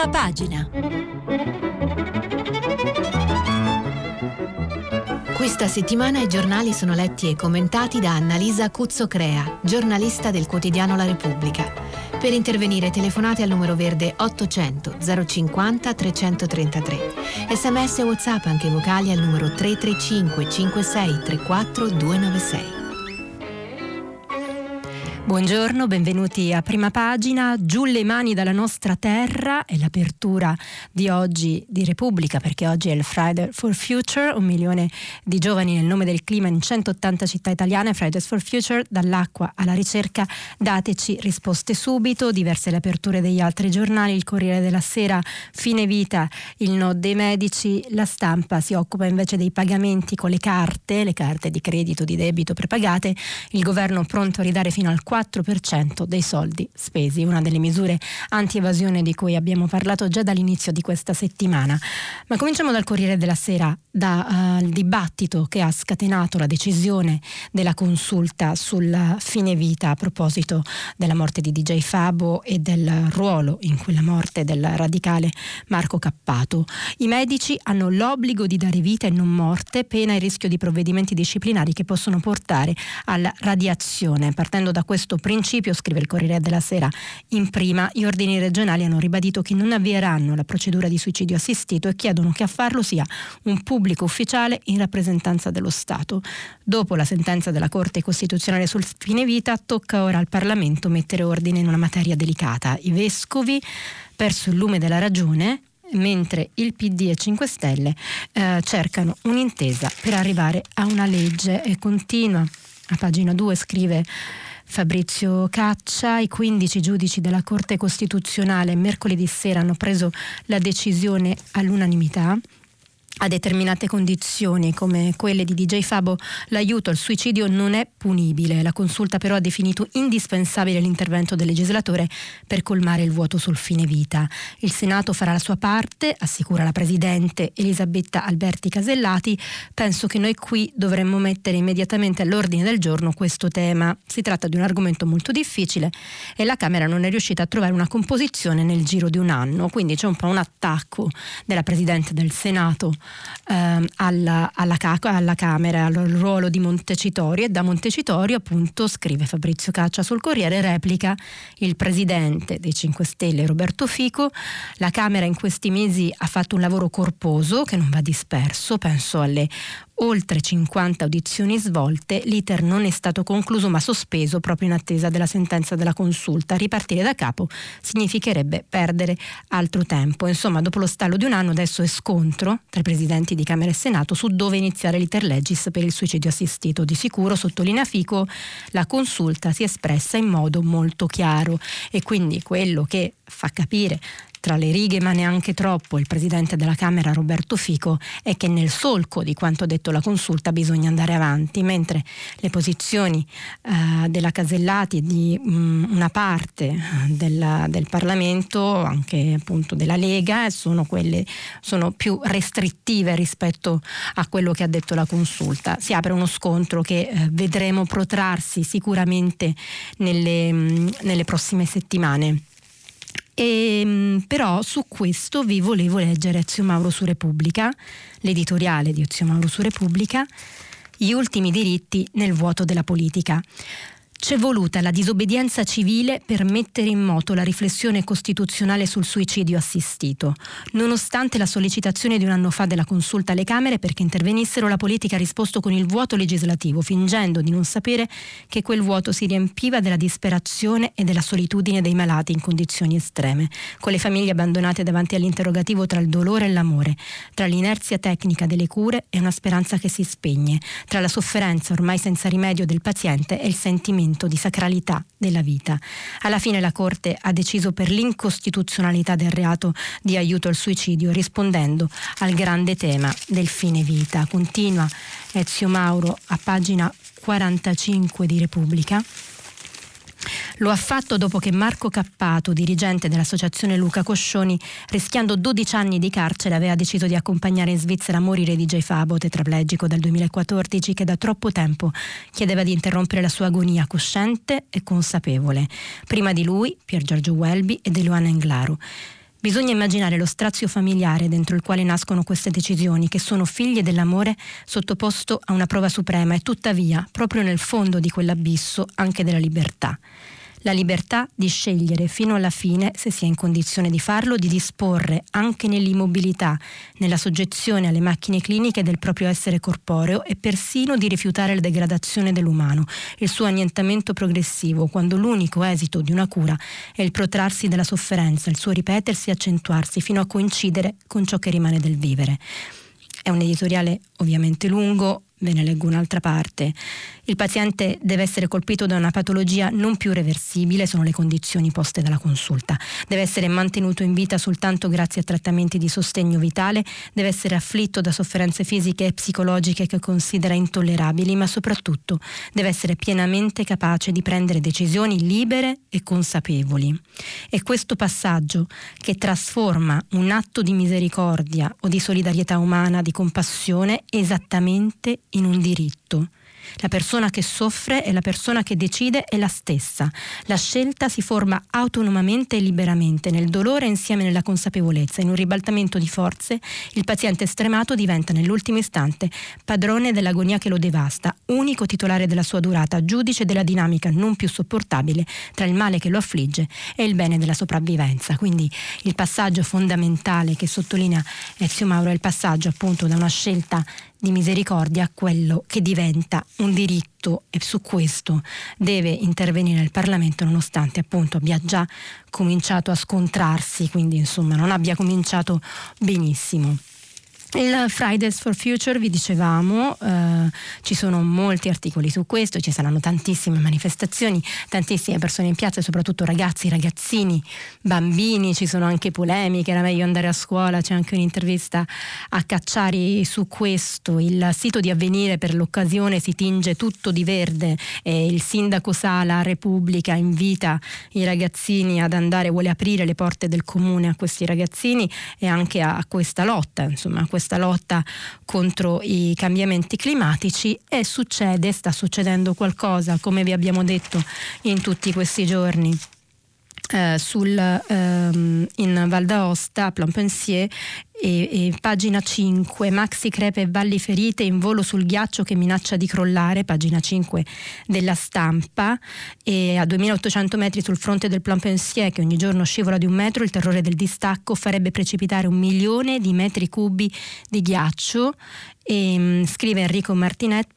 Prima pagina. Questa settimana i giornali sono letti e commentati da Annalisa Cuzzocrea, giornalista del quotidiano La Repubblica. Per intervenire telefonate al numero verde 800 050 333. Sms e WhatsApp anche vocali al numero 335 56 34 296. Buongiorno, benvenuti a prima pagina. Giù le mani dalla nostra terra è l'apertura di oggi di Repubblica perché oggi è il Friday for Future, un milione di giovani nel nome del clima in 180 città italiane. Fridays for Future, dall'acqua alla ricerca, dateci risposte subito. Diverse le aperture degli altri giornali, il Corriere della Sera, fine vita, il no dei medici, la stampa si occupa invece dei pagamenti con le carte, le carte di credito, di debito prepagate. Il governo pronto a ridare fino al 4 4% dei soldi spesi, una delle misure anti-evasione di cui abbiamo parlato già dall'inizio di questa settimana. Ma cominciamo dal Corriere della Sera, dal uh, dibattito che ha scatenato la decisione della consulta sul fine vita a proposito della morte di DJ Fabo e del ruolo in quella morte del radicale Marco Cappato. I medici hanno l'obbligo di dare vita e non morte, pena il rischio di provvedimenti disciplinari che possono portare alla radiazione. Partendo da questo questo principio, scrive il Corriere della Sera in prima, gli ordini regionali hanno ribadito che non avvieranno la procedura di suicidio assistito e chiedono che a farlo sia un pubblico ufficiale in rappresentanza dello Stato. Dopo la sentenza della Corte Costituzionale sul fine vita, tocca ora al Parlamento mettere ordine in una materia delicata. I vescovi, perso il lume della ragione, mentre il PD e 5 Stelle eh, cercano un'intesa per arrivare a una legge e continua. A pagina 2 scrive Fabrizio Caccia, i 15 giudici della Corte Costituzionale mercoledì sera hanno preso la decisione all'unanimità a determinate condizioni come quelle di DJ Fabo l'aiuto al suicidio non è punibile. La consulta però ha definito indispensabile l'intervento del legislatore per colmare il vuoto sul fine vita. Il Senato farà la sua parte, assicura la Presidente Elisabetta Alberti Casellati. Penso che noi qui dovremmo mettere immediatamente all'ordine del giorno questo tema. Si tratta di un argomento molto difficile e la Camera non è riuscita a trovare una composizione nel giro di un anno, quindi c'è un po' un attacco della Presidente del Senato ehm, alla, alla, alla, Camera, al ruolo di Montecitorio e da Montecitorio appunto scrive Fabrizio Caccia sul Corriere, replica il presidente dei 5 Stelle Roberto Fico, la Camera in questi mesi ha fatto un lavoro corposo che non va disperso, penso alle oltre 50 audizioni svolte, l'iter non è stato concluso ma sospeso proprio in attesa della sentenza della consulta. Ripartire da capo significherebbe perdere altro tempo. Insomma, dopo lo stallo di un anno adesso è scontro tra i presidenti di Camera e Senato su dove iniziare l'iter legis per il suicidio assistito. Di sicuro, sottolinea Fico, la consulta si è espressa in modo molto chiaro e quindi quello che fa capire tra le righe ma neanche troppo il presidente della Camera Roberto Fico è che nel solco di quanto detto la consulta bisogna andare avanti, mentre le posizioni eh, della Casellati e di mh, mm, una parte della, del Parlamento, anche appunto della Lega, sono, quelle, sono più restrittive rispetto a quello che ha detto la consulta. Si apre uno scontro che eh, vedremo protrarsi sicuramente nelle, mh, mm, nelle prossime settimane. E, ehm, però su questo vi volevo leggere Ezio Mauro su Repubblica, l'editoriale di Ezio Mauro su Repubblica, gli ultimi diritti nel vuoto della politica. C'è voluta la disobbedienza civile per mettere in moto la riflessione costituzionale sul suicidio assistito. Nonostante la sollecitazione di un anno fa della consulta alle Camere perché intervenissero, la politica ha risposto con il vuoto legislativo, fingendo di non sapere che quel vuoto si riempiva della disperazione e della solitudine dei malati in condizioni estreme, con le famiglie abbandonate davanti all'interrogativo tra il dolore e l'amore, tra l'inerzia tecnica delle cure e una speranza che si spegne, tra la sofferenza ormai senza rimedio del paziente e il sentimento sentimento di sacralità della vita. Alla fine la Corte ha deciso per l'incostituzionalità del reato di aiuto al suicidio, rispondendo al grande tema del fine vita. Continua Ezio Mauro a pagina 45 di Repubblica. Lo ha fatto dopo che Marco Cappato, dirigente dell'associazione Luca Coscioni, rischiando 12 anni di carcere, aveva deciso di accompagnare in Svizzera a morire DJ Fabo, tetraplegico dal 2014, che da troppo tempo chiedeva di interrompere la sua agonia cosciente e consapevole. Prima di lui, Pier Giorgio Welby ed Eluana Englaro. Bisogna immaginare lo strazio familiare dentro il quale nascono queste decisioni, che sono figlie dell'amore sottoposto a una prova suprema e tuttavia, proprio nel fondo di quell'abisso, anche della libertà la libertà di scegliere fino alla fine, se si è in condizione di farlo, di disporre anche nell'immobilità, nella soggezione alle macchine cliniche del proprio essere corporeo e persino di rifiutare la degradazione dell'umano, il suo annientamento progressivo, quando l'unico esito di una cura è il protrarsi della sofferenza, il suo ripetersi e accentuarsi fino a coincidere con ciò che rimane del vivere. È un editoriale ovviamente lungo, ve ne leggo un'altra parte. Il paziente deve essere colpito da una patologia non più reversibile, sono le condizioni poste dalla consulta. Deve essere mantenuto in vita soltanto grazie a trattamenti di sostegno vitale, deve essere afflitto da sofferenze fisiche e psicologiche che considera intollerabili, ma soprattutto deve essere pienamente capace di prendere decisioni libere e consapevoli. È questo passaggio che trasforma un atto di misericordia o di solidarietà umana, di compassione, esattamente in un diritto. La persona che soffre e la persona che decide è la stessa. La scelta si forma autonomamente e liberamente, nel dolore insieme nella consapevolezza. In un ribaltamento di forze, il paziente stremato diventa nell'ultimo istante padrone dell'agonia che lo devasta, unico titolare della sua durata, giudice della dinamica non più sopportabile tra il male che lo affligge e il bene della sopravvivenza. Quindi il passaggio fondamentale che sottolinea Ezio Mauro è il passaggio appunto da una scelta di misericordia quello che diventa un diritto e su questo deve intervenire il Parlamento nonostante appunto abbia già cominciato a scontrarsi, quindi insomma non abbia cominciato benissimo. Il Fridays for Future, vi dicevamo, eh, ci sono molti articoli su questo, ci saranno tantissime manifestazioni, tantissime persone in piazza, soprattutto ragazzi, ragazzini, bambini, ci sono anche polemiche, era meglio andare a scuola, c'è anche un'intervista a Cacciari su questo, il sito di avvenire per l'occasione si tinge tutto di verde e il sindaco Sala Repubblica invita i ragazzini ad andare, vuole aprire le porte del comune a questi ragazzini e anche a, a questa lotta, insomma, a questa questa lotta contro i cambiamenti climatici e succede, sta succedendo qualcosa, come vi abbiamo detto in tutti questi giorni. Eh, sul, ehm, in Val d'Aosta, Plompensier, e, e, pagina 5, Maxi crepe e valli ferite in volo sul ghiaccio che minaccia di crollare, pagina 5 della stampa, e a 2800 metri sul fronte del Plan Pensier che ogni giorno scivola di un metro, il terrore del distacco farebbe precipitare un milione di metri cubi di ghiaccio e, um, scrive Enrico Martinet,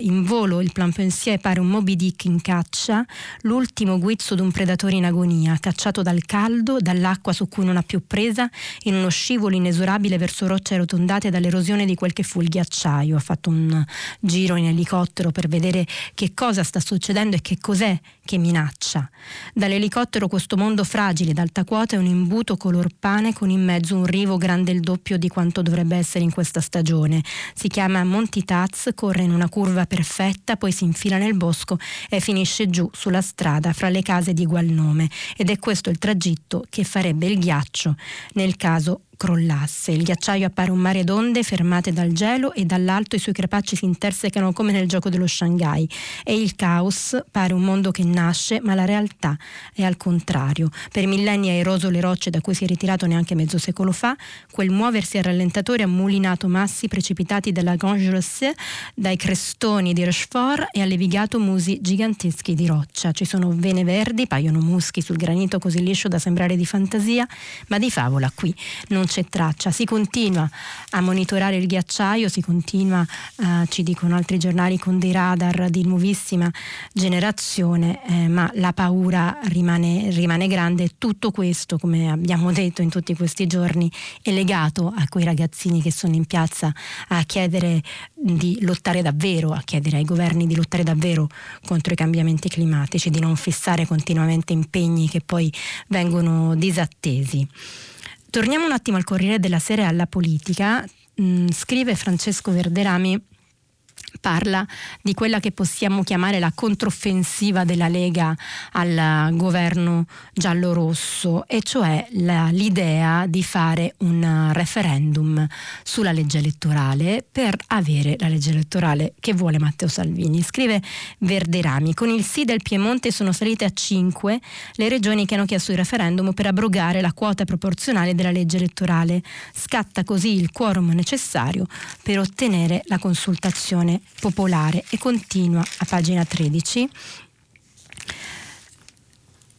in volo il Plan Pensier pare un Moby Dick in caccia, l'ultimo guizzo d'un predatore in agonia, cacciato dal caldo, dall'acqua su cui non ha più presa, in uno scivolo inesorabile verso rocce arrotondate dall'erosione di quel che fu il ghiacciaio. Ha fatto un giro in elicottero per vedere che cosa sta succedendo e che cos'è che minaccia. Dall'elicottero questo mondo fragile d'alta quota è un imbuto color pane con in mezzo un rivo grande il doppio di quanto dovrebbe essere in questa stagione. Si chiama Monti Taz, corre in una curva perfetta, poi si infila nel bosco e finisce giù sulla strada fra le case di ugual nome. Ed è questo il tragitto che farebbe il ghiaccio nel caso crollasse. Il ghiacciaio appare un mare d'onde fermate dal gelo e dall'alto i suoi crepacci si intersecano come nel gioco dello Shanghai. E il caos pare un mondo che nasce, ma la realtà è al contrario. Per millenni ha eroso le rocce da cui si è ritirato neanche mezzo secolo fa, quel muoversi a rallentatore ha mulinato massi precipitati dalla Grange Rossée, dai crestoni di Rochefort e ha levigato musi giganteschi di roccia. Ci sono vene verdi, paiono muschi sul granito così liscio da sembrare di fantasia, ma di favola qui non c'è traccia. Si continua a monitorare il ghiacciaio, si continua, eh, ci dicono altri giornali, con dei radar di nuovissima generazione, eh, ma la paura rimane, rimane grande. Tutto questo, come abbiamo detto in tutti questi giorni, è legato a quei ragazzini che sono in piazza a chiedere di lottare davvero, a chiedere ai governi di lottare davvero contro i cambiamenti climatici, di non fissare continuamente impegni che poi vengono disattesi. Torniamo un attimo al Corriere della Sera e alla politica. Mm, scrive Francesco Verderami parla di quella che possiamo chiamare la controffensiva della Lega al governo giallo-rosso e cioè la, l'idea di fare un referendum sulla legge elettorale per avere la legge elettorale che vuole Matteo Salvini. Scrive Verderami, con il sì del Piemonte sono salite a 5 le regioni che hanno chiesto il referendum per abrogare la quota proporzionale della legge elettorale. Scatta così il quorum necessario per ottenere la consultazione popolare e continua a pagina 13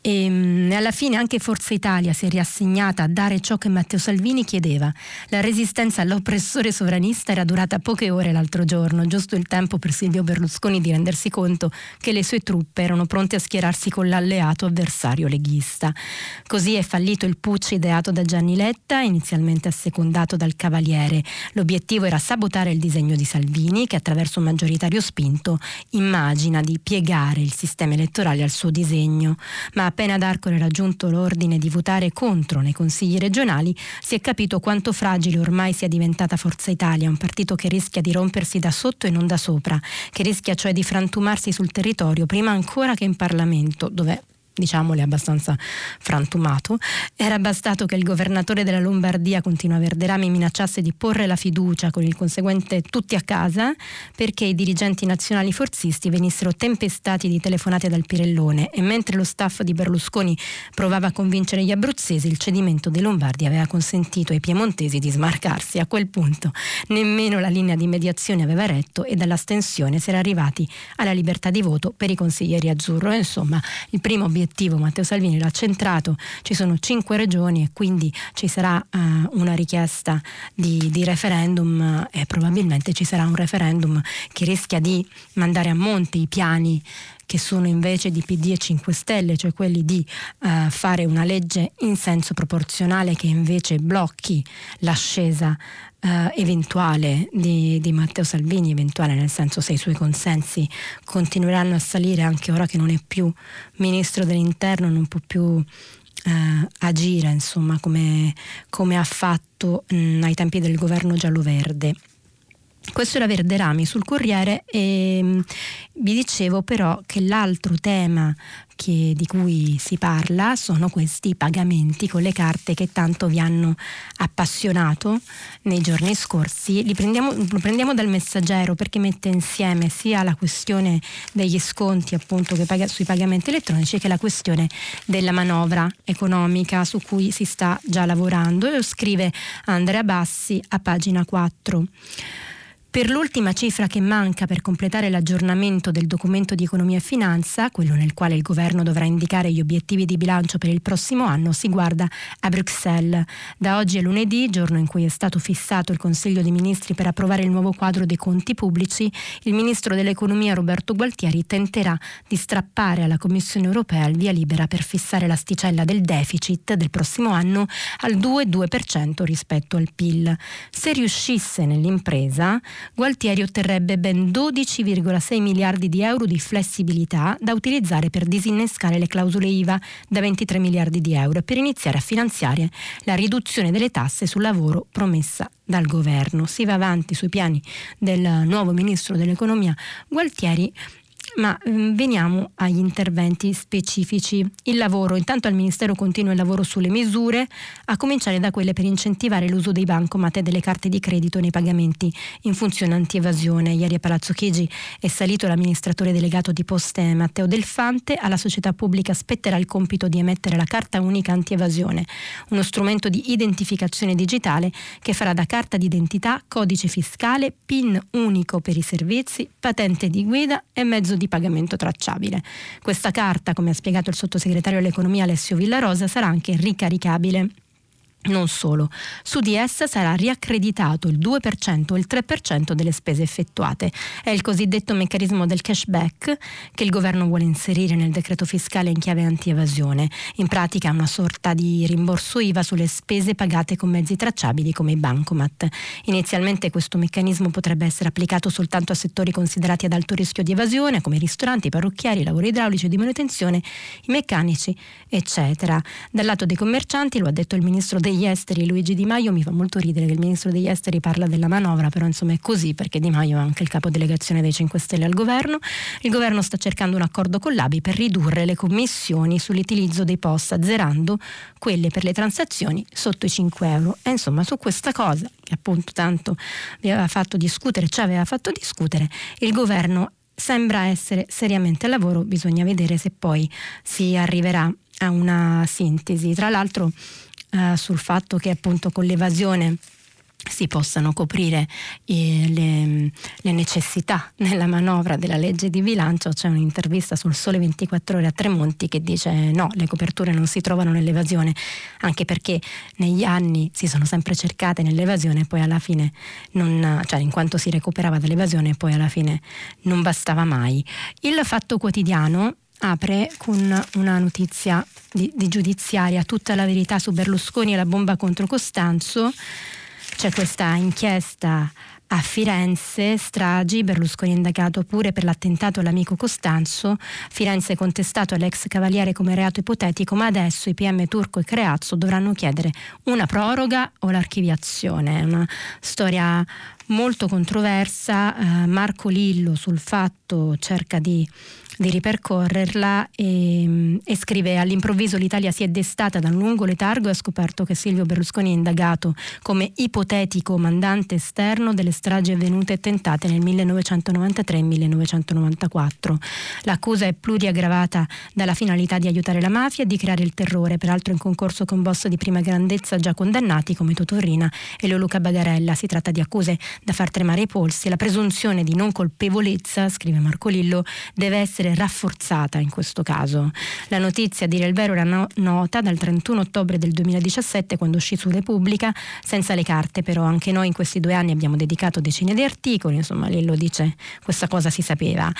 e ehm, alla fine anche Forza Italia si è riassegnata a dare ciò che Matteo Salvini chiedeva. La resistenza all'oppressore sovranista era durata poche ore l'altro giorno, giusto il tempo per Silvio Berlusconi di rendersi conto che le sue truppe erano pronte a schierarsi con l'alleato avversario leghista. Così è fallito il putsch ideato da Gianni Letta, inizialmente assecondato dal Cavaliere. L'obiettivo era sabotare il disegno di Salvini, che attraverso un maggioritario spinto immagina di piegare il sistema elettorale al suo disegno. Ma appena D'Arco era raggiunto l'ordine di votare contro nei consigli regionali, si è capito quanto fragile ormai sia diventata Forza Italia, un partito che rischia di rompersi da sotto e non da sopra, che rischia cioè di frantumarsi sul territorio prima ancora che in Parlamento, dove diciamole abbastanza frantumato, era bastato che il governatore della Lombardia, Continua Verderami, minacciasse di porre la fiducia con il conseguente tutti a casa perché i dirigenti nazionali forzisti venissero tempestati di telefonate dal Pirellone e mentre lo staff di Berlusconi provava a convincere gli abruzzesi, il cedimento dei Lombardi aveva consentito ai piemontesi di smarcarsi. A quel punto nemmeno la linea di mediazione aveva retto e dall'astensione si era arrivati alla libertà di voto per i consiglieri azzurro. Insomma, il primo obiettivo obiettivo Matteo Salvini l'ha centrato, ci sono cinque regioni e quindi ci sarà uh, una richiesta di, di referendum e probabilmente ci sarà un referendum che rischia di mandare a monte i piani che sono invece di PD e 5 Stelle, cioè quelli di uh, fare una legge in senso proporzionale che invece blocchi l'ascesa uh, eventuale di, di, Matteo Salvini, eventuale nel senso se i suoi consensi continueranno a salire anche ora che non è più ministro dell'interno, non può più uh, agire insomma come, come ha fatto mh, ai tempi del governo giallo-verde. Questo era Verderami sul Corriere e mm, vi dicevo però che l'altro tema che, di cui si parla sono questi pagamenti con le carte che tanto vi hanno appassionato nei giorni scorsi. Li prendiamo, lo prendiamo dal messaggero perché mette insieme sia la questione degli sconti appunto paga, sui pagamenti elettronici che la questione della manovra economica su cui si sta già lavorando e lo scrive Andrea Bassi a pagina 4. Per l'ultima cifra che manca per completare l'aggiornamento del documento di economia e finanza, quello nel quale il governo dovrà indicare gli obiettivi di bilancio per il prossimo anno, si guarda a Bruxelles. Da oggi è lunedì, giorno in cui è stato fissato il Consiglio dei Ministri per approvare il nuovo quadro dei conti pubblici, il Ministro dell'Economia Roberto Gualtieri tenterà di strappare alla Commissione europea il via libera per fissare l'asticella del deficit del prossimo anno al 2,2% rispetto al PIL. Se riuscisse nell'impresa, Gualtieri otterrebbe ben 12,6 miliardi di euro di flessibilità da utilizzare per disinnescare le clausole IVA da 23 miliardi di euro e per iniziare a finanziare la riduzione delle tasse sul lavoro promessa dal governo. Si va avanti sui piani del nuovo ministro dell'economia Gualtieri ma mm, veniamo agli interventi specifici. Il lavoro, intanto al Ministero continua il lavoro sulle misure, a cominciare da quelle per incentivare l'uso dei bancomat e delle carte di credito nei pagamenti in funzione anti-evasione. Ieri a Palazzo Chigi è salito l'amministratore delegato di Poste Matteo Delfante, alla società pubblica spetterà il compito di emettere la carta unica anti-evasione, uno strumento di identificazione digitale che farà da carta d'identità, codice fiscale, PIN unico per i servizi, patente di guida e mezzo di pagamento tracciabile. Questa carta, come ha spiegato il sottosegretario all'economia Alessio Villarosa, sarà anche ricaricabile non solo, su di essa sarà riaccreditato il 2% o il 3% delle spese effettuate. È il cosiddetto meccanismo del cashback che il governo vuole inserire nel decreto fiscale in chiave anti-evasione. In pratica è una sorta di rimborso IVA sulle spese pagate con mezzi tracciabili come i bancomat. Inizialmente questo meccanismo potrebbe essere applicato soltanto a settori considerati ad alto rischio di evasione, come ristoranti, parrucchieri, lavori idraulici di manutenzione, i meccanici, eccetera. Dal lato dei commercianti, lo ha detto il ministro dei degli esteri Luigi Di Maio, mi fa molto ridere che il ministro degli esteri parla della manovra, però insomma è così perché Di Maio è anche il capo delegazione dei 5 Stelle al governo. Il governo sta cercando un accordo con l'ABI per ridurre le commissioni sull'utilizzo dei POS, azzerando quelle per le transazioni sotto i 5 euro. E insomma su questa cosa, che appunto tanto vi aveva fatto discutere, ci aveva fatto discutere, il governo sembra essere seriamente al lavoro, bisogna vedere se poi si arriverà a una sintesi. Tra l'altro eh, sul fatto che appunto con l'evasione si possano coprire eh, le, le, necessità nella manovra della legge di bilancio. C'è un'intervista sul Sole 24 ore a Tremonti che dice no, le coperture non si trovano nell'evasione, anche perché negli anni si sono sempre cercate nell'evasione e poi alla fine, non, cioè in quanto si recuperava dall'evasione, poi alla fine non bastava mai. Il Fatto Quotidiano apre con una notizia di, di giudiziaria, tutta la verità su Berlusconi e la bomba contro Costanzo c'è questa inchiesta a Firenze, stragi, Berlusconi indagato pure per l'attentato all'amico Costanzo, Firenze contestato all'ex cavaliere come reato ipotetico, ma adesso i PM Turco e Creazzo dovranno chiedere una proroga o l'archiviazione. È una storia molto controversa, eh, Marco Lillo sul fatto cerca di di ripercorrerla e, e, scrive all'improvviso l'Italia si è destata da un lungo letargo e ha scoperto che Silvio Berlusconi è indagato come ipotetico mandante esterno delle stragi avvenute e tentate nel 1993 e 1994. L'accusa è pluriaggravata dalla finalità di aiutare la mafia e di creare il terrore, peraltro in concorso con boss di prima grandezza già condannati come Totorrina e Leoluca Bagarella. Si tratta di accuse da far tremare i polsi. La presunzione di non colpevolezza, scrive Marco Lillo, deve essere essere rafforzata in questo caso. La notizia, a dire il vero, era no- nota dal 31 ottobre del 2017 quando uscì su Repubblica, senza le carte però anche noi in questi due anni abbiamo dedicato decine di articoli, insomma lei lo dice, questa cosa si sapeva.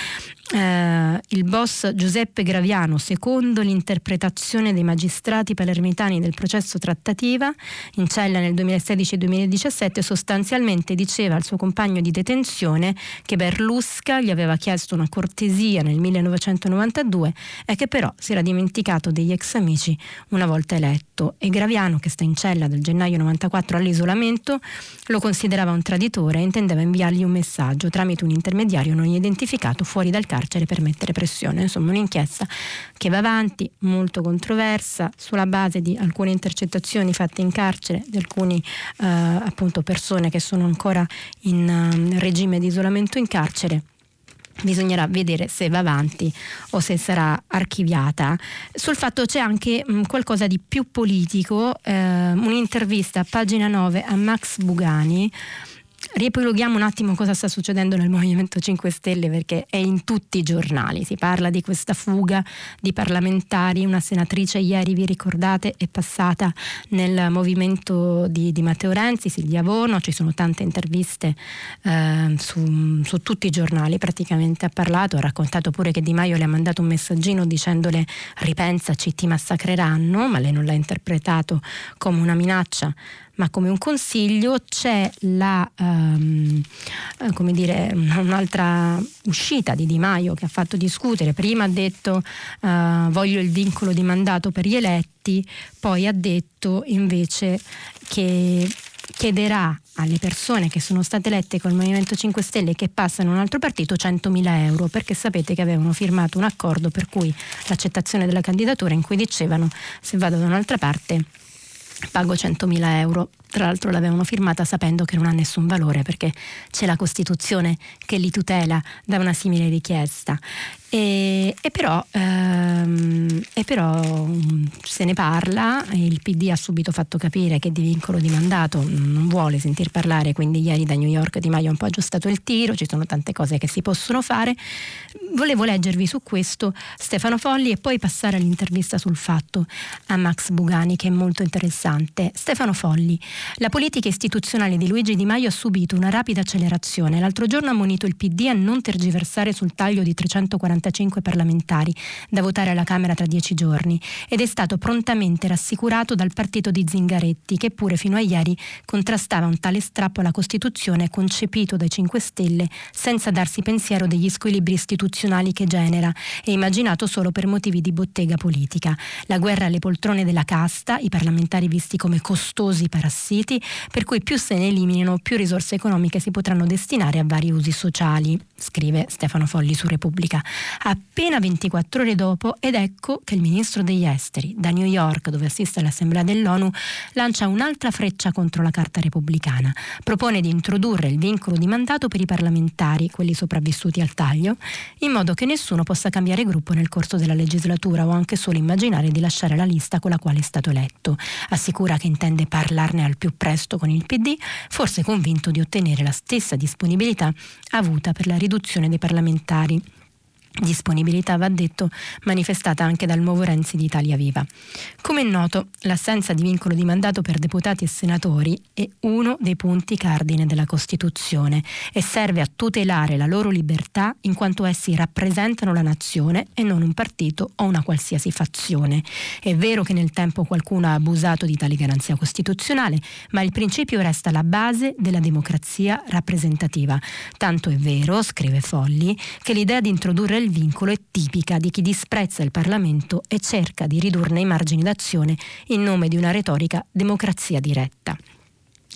Eh, il boss Giuseppe Graviano, secondo l'interpretazione dei magistrati palermitani del processo trattativa, in cella nel 2016-2017, sostanzialmente diceva al suo compagno di detenzione che Berlusca gli aveva chiesto una cortesia nel 1917 1992 e che però si era dimenticato degli ex amici una volta eletto e Graviano, che sta in cella dal gennaio 94 all'isolamento, lo considerava un traditore e intendeva inviargli un messaggio tramite un intermediario non identificato fuori dal carcere per mettere pressione. Insomma, un'inchiesta che va avanti, molto controversa, sulla base di alcune intercettazioni fatte in carcere, di alcune eh, persone che sono ancora in uh, regime di isolamento in carcere bisognerà vedere se va avanti o se sarà archiviata. Sul fatto c'è anche mh, qualcosa di più politico, eh, un'intervista a pagina 9 a Max Bugani Riepiloghiamo un attimo cosa sta succedendo nel Movimento 5 Stelle perché è in tutti i giornali, si parla di questa fuga di parlamentari, una senatrice ieri vi ricordate è passata nel movimento di, di Matteo Renzi, Silvia Vono, ci sono tante interviste eh, su, su, tutti i giornali, praticamente ha parlato, ha raccontato pure che Di Maio le ha mandato un messaggino dicendole ripensaci ti massacreranno, ma lei non l'ha interpretato come una minaccia ma come un consiglio c'è la, um, come dire, un'altra uscita di Di Maio che ha fatto discutere. Prima ha detto uh, voglio il vincolo di mandato per gli eletti, poi ha detto invece che chiederà alle persone che sono state elette col Movimento 5 Stelle e che passano a un altro partito 100.000 euro perché sapete che avevano firmato un accordo per cui l'accettazione della candidatura in cui dicevano se vado da un'altra parte pago 100.000 euro. Tra l'altro l'avevano firmata sapendo che non ha nessun valore perché c'è la Costituzione che li tutela da una simile richiesta. E, e, però, ehm, e, però, mm, se ne parla, il PD ha subito fatto capire che di vincolo di mandato non vuole sentir parlare, quindi ieri da New York Di Maio ha un po' aggiustato il tiro, ci sono tante cose che si possono fare. Volevo leggervi su questo Stefano Folli e poi passare all'intervista sul fatto a Max Bugani che è molto interessante. Stefano Folli, la politica istituzionale di Luigi Di Maio ha subito una rapida accelerazione. L'altro giorno ha monito il PD a non tergiversare sul taglio di 340 45 parlamentari da votare alla Camera tra dieci giorni ed è stato prontamente rassicurato dal partito di Zingaretti che pure fino a ieri contrastava un tale strappo alla Costituzione concepito dai 5 Stelle senza darsi pensiero degli squilibri istituzionali che genera e immaginato solo per motivi di bottega politica. La guerra alle poltrone della casta, i parlamentari visti come costosi parassiti, per cui più se ne eliminino più risorse economiche si potranno destinare a vari usi sociali, scrive Stefano Folli su Repubblica. Appena 24 ore dopo, ed ecco che il ministro degli esteri, da New York, dove assiste all'Assemblea dell'ONU, lancia un'altra freccia contro la Carta Repubblicana. Propone di introdurre il vincolo di mandato per i parlamentari, quelli sopravvissuti al taglio, in modo che nessuno possa cambiare gruppo nel corso della legislatura o anche solo immaginare di lasciare la lista con la quale è stato eletto. Assicura che intende parlarne al più presto con il PD, forse convinto di ottenere la stessa disponibilità avuta per la riduzione dei parlamentari Disponibilità, va detto, manifestata anche dal nuovo Renzi di Italia Viva. Come è noto, l'assenza di vincolo di mandato per deputati e senatori è uno dei punti cardine della Costituzione e serve a tutelare la loro libertà in quanto essi rappresentano la nazione e non un partito o una qualsiasi fazione. È vero che nel tempo qualcuno ha abusato di tale garanzia costituzionale, ma il principio resta la base della democrazia rappresentativa. Tanto è vero, scrive Folli, che l'idea di introdurre il il vincolo è tipica di chi disprezza il Parlamento e cerca di ridurne i margini d'azione in nome di una retorica democrazia diretta.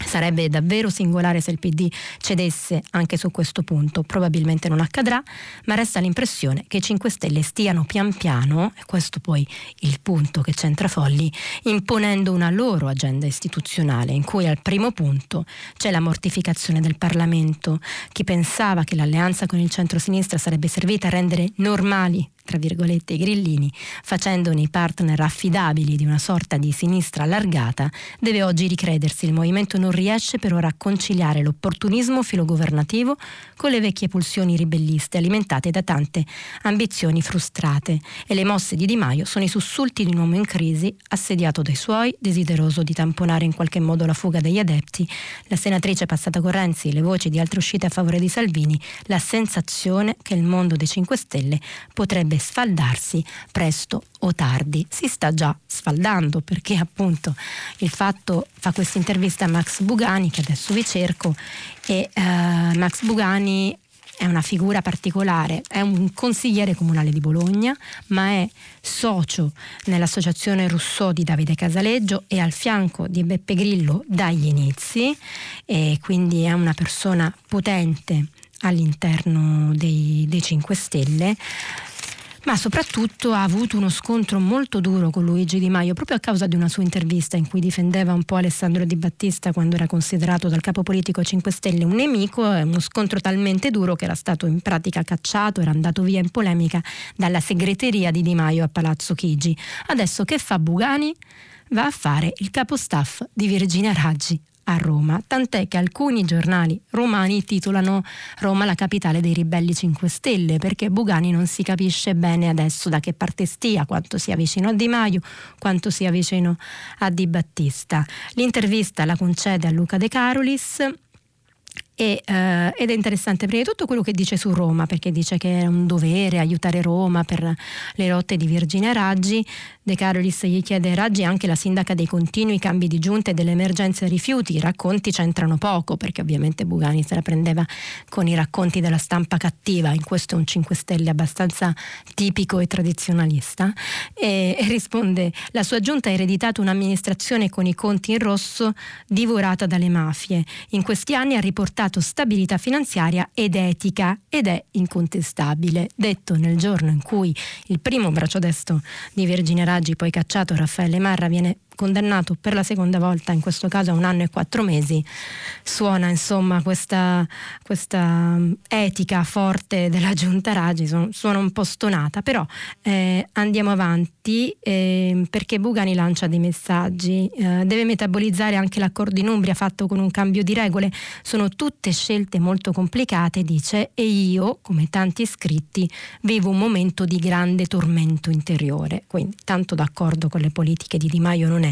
Sarebbe davvero singolare se il PD cedesse anche su questo punto, probabilmente non accadrà, ma resta l'impressione che i 5 Stelle stiano pian piano, e questo poi il punto che c'entra Folli, imponendo una loro agenda istituzionale in cui al primo punto c'è la mortificazione del Parlamento. Chi pensava che l'alleanza con il centro-sinistra sarebbe servita a rendere normali tra virgolette, i grillini, facendone i partner affidabili di una sorta di sinistra allargata, deve oggi ricredersi. Il movimento non riesce per ora a conciliare l'opportunismo filogovernativo con le vecchie pulsioni ribelliste alimentate da tante ambizioni frustrate e le mosse di Di Maio sono i sussulti di un uomo in crisi, assediato dai suoi, desideroso di tamponare in qualche modo la fuga degli adepti, la senatrice passata con Renzi, le voci di altre uscite a favore di Salvini, la sensazione che il mondo dei 5 Stelle potrebbe sfaldarsi presto o tardi. Si sta già sfaldando perché appunto il fatto fa questa intervista a Max Bugani che adesso vi cerco e uh, Max Bugani è una figura particolare, è un consigliere comunale di Bologna, ma è socio nell'associazione Rousseau di Davide Casaleggio e al fianco di Beppe Grillo dagli inizi e quindi è una persona potente all'interno dei, dei 5 Stelle ma soprattutto ha avuto uno scontro molto duro con Luigi Di Maio proprio a causa di una sua intervista in cui difendeva un po' Alessandro Di Battista quando era considerato dal capo politico 5 Stelle un nemico, uno scontro talmente duro che era stato in pratica cacciato, era andato via in polemica dalla segreteria di Di Maio a Palazzo Chigi. Adesso che fa Bugani? Va a fare il capo staff di Virginia Raggi a Roma, tant'è che alcuni giornali romani titolano Roma la capitale dei ribelli 5 Stelle, perché Bugani non si capisce bene adesso da che parte stia, quanto sia vicino a Di Maio, quanto sia vicino a Di Battista. L'intervista la concede a Luca De Carolis e, eh, ed è interessante prima di tutto quello che dice su Roma, perché dice che è un dovere aiutare Roma per le lotte di Virginia Raggi. De Carolis gli chiede Raggi anche la sindaca dei continui cambi di giunta e delle emergenze rifiuti. I racconti c'entrano poco, perché ovviamente Bugani se la prendeva con i racconti della stampa cattiva. In questo è un 5 Stelle abbastanza tipico e tradizionalista. E, e risponde: La sua giunta ha ereditato un'amministrazione con i conti in rosso divorata dalle mafie. In questi anni ha riportato dato stabilità finanziaria ed etica ed è incontestabile. Detto nel giorno in cui il primo braccio destro di Virginia Raggi, poi cacciato Raffaele Marra, viene condannato per la seconda volta, in questo caso a un anno e quattro mesi, suona insomma questa, questa mm, etica forte della giunta Raggi, suona un po' stonata, però eh, andiamo avanti eh, perché Bugani lancia dei messaggi, eh, deve metabolizzare anche l'accordo in Umbria fatto con un cambio di regole, sono tutte scelte molto complicate, dice, e io, come tanti iscritti, vivo un momento di grande tormento interiore, quindi tanto d'accordo con le politiche di Di Maio non è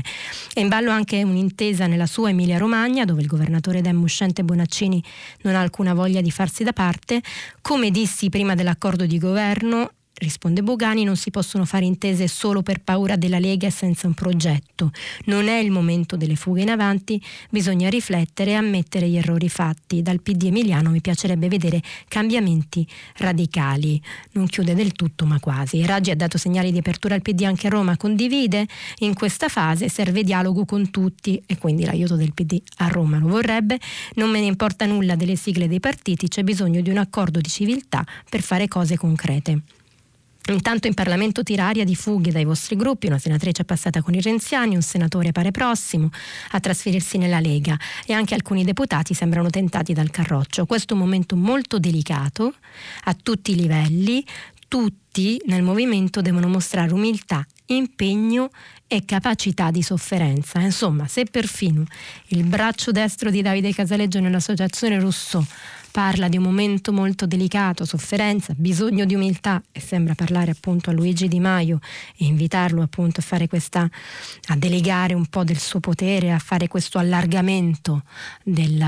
è in ballo anche un'intesa nella sua Emilia Romagna, dove il governatore Dem uscente Bonaccini non ha alcuna voglia di farsi da parte. Come dissi prima dell'accordo di governo, risponde Bogani, non si possono fare intese solo per paura della Lega e senza un progetto. Non è il momento delle fughe in avanti, bisogna riflettere e ammettere gli errori fatti. Dal PD emiliano mi piacerebbe vedere cambiamenti radicali. Non chiude del tutto, ma quasi. Raggi ha dato segnali di apertura al PD anche a Roma, condivide. In questa fase serve dialogo con tutti e quindi l'aiuto del PD a Roma lo vorrebbe. Non me ne importa nulla delle sigle dei partiti, c'è bisogno di un accordo di civiltà per fare cose concrete. Intanto in Parlamento tira aria di fughe dai vostri gruppi, una senatrice è passata con i renziani, un senatore pare prossimo a trasferirsi nella Lega e anche alcuni deputati sembrano tentati dal carroccio. Questo è un momento molto delicato a tutti i livelli, tutti nel movimento devono mostrare umiltà, impegno e capacità di sofferenza. Insomma, se perfino il braccio destro di Davide Casaleggio nell'associazione Rousseau parla di un momento molto delicato, sofferenza, bisogno di umiltà e sembra parlare appunto a Luigi Di Maio e invitarlo appunto a fare questa a delegare un po' del suo potere, a fare questo allargamento del,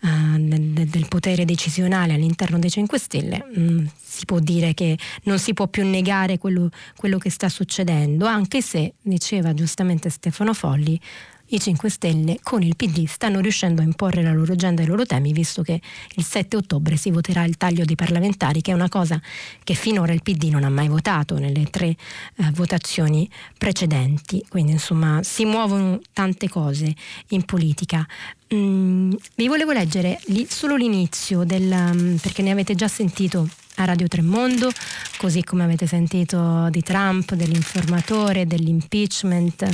uh, del, del potere decisionale all'interno dei 5 Stelle. Mm, si può dire che non si può più negare quello, quello che sta succedendo, anche se, diceva giustamente Stefano Folli, i 5 Stelle con il PD stanno riuscendo a imporre la loro agenda e i loro temi, visto che il 7 ottobre si voterà il taglio dei parlamentari, che è una cosa che finora il PD non ha mai votato nelle tre eh, votazioni precedenti. Quindi insomma si muovono tante cose in politica. Mm, vi volevo leggere li, solo l'inizio del, um, perché ne avete già sentito a Radio Tremondo, così come avete sentito di Trump, dell'informatore, dell'impeachment,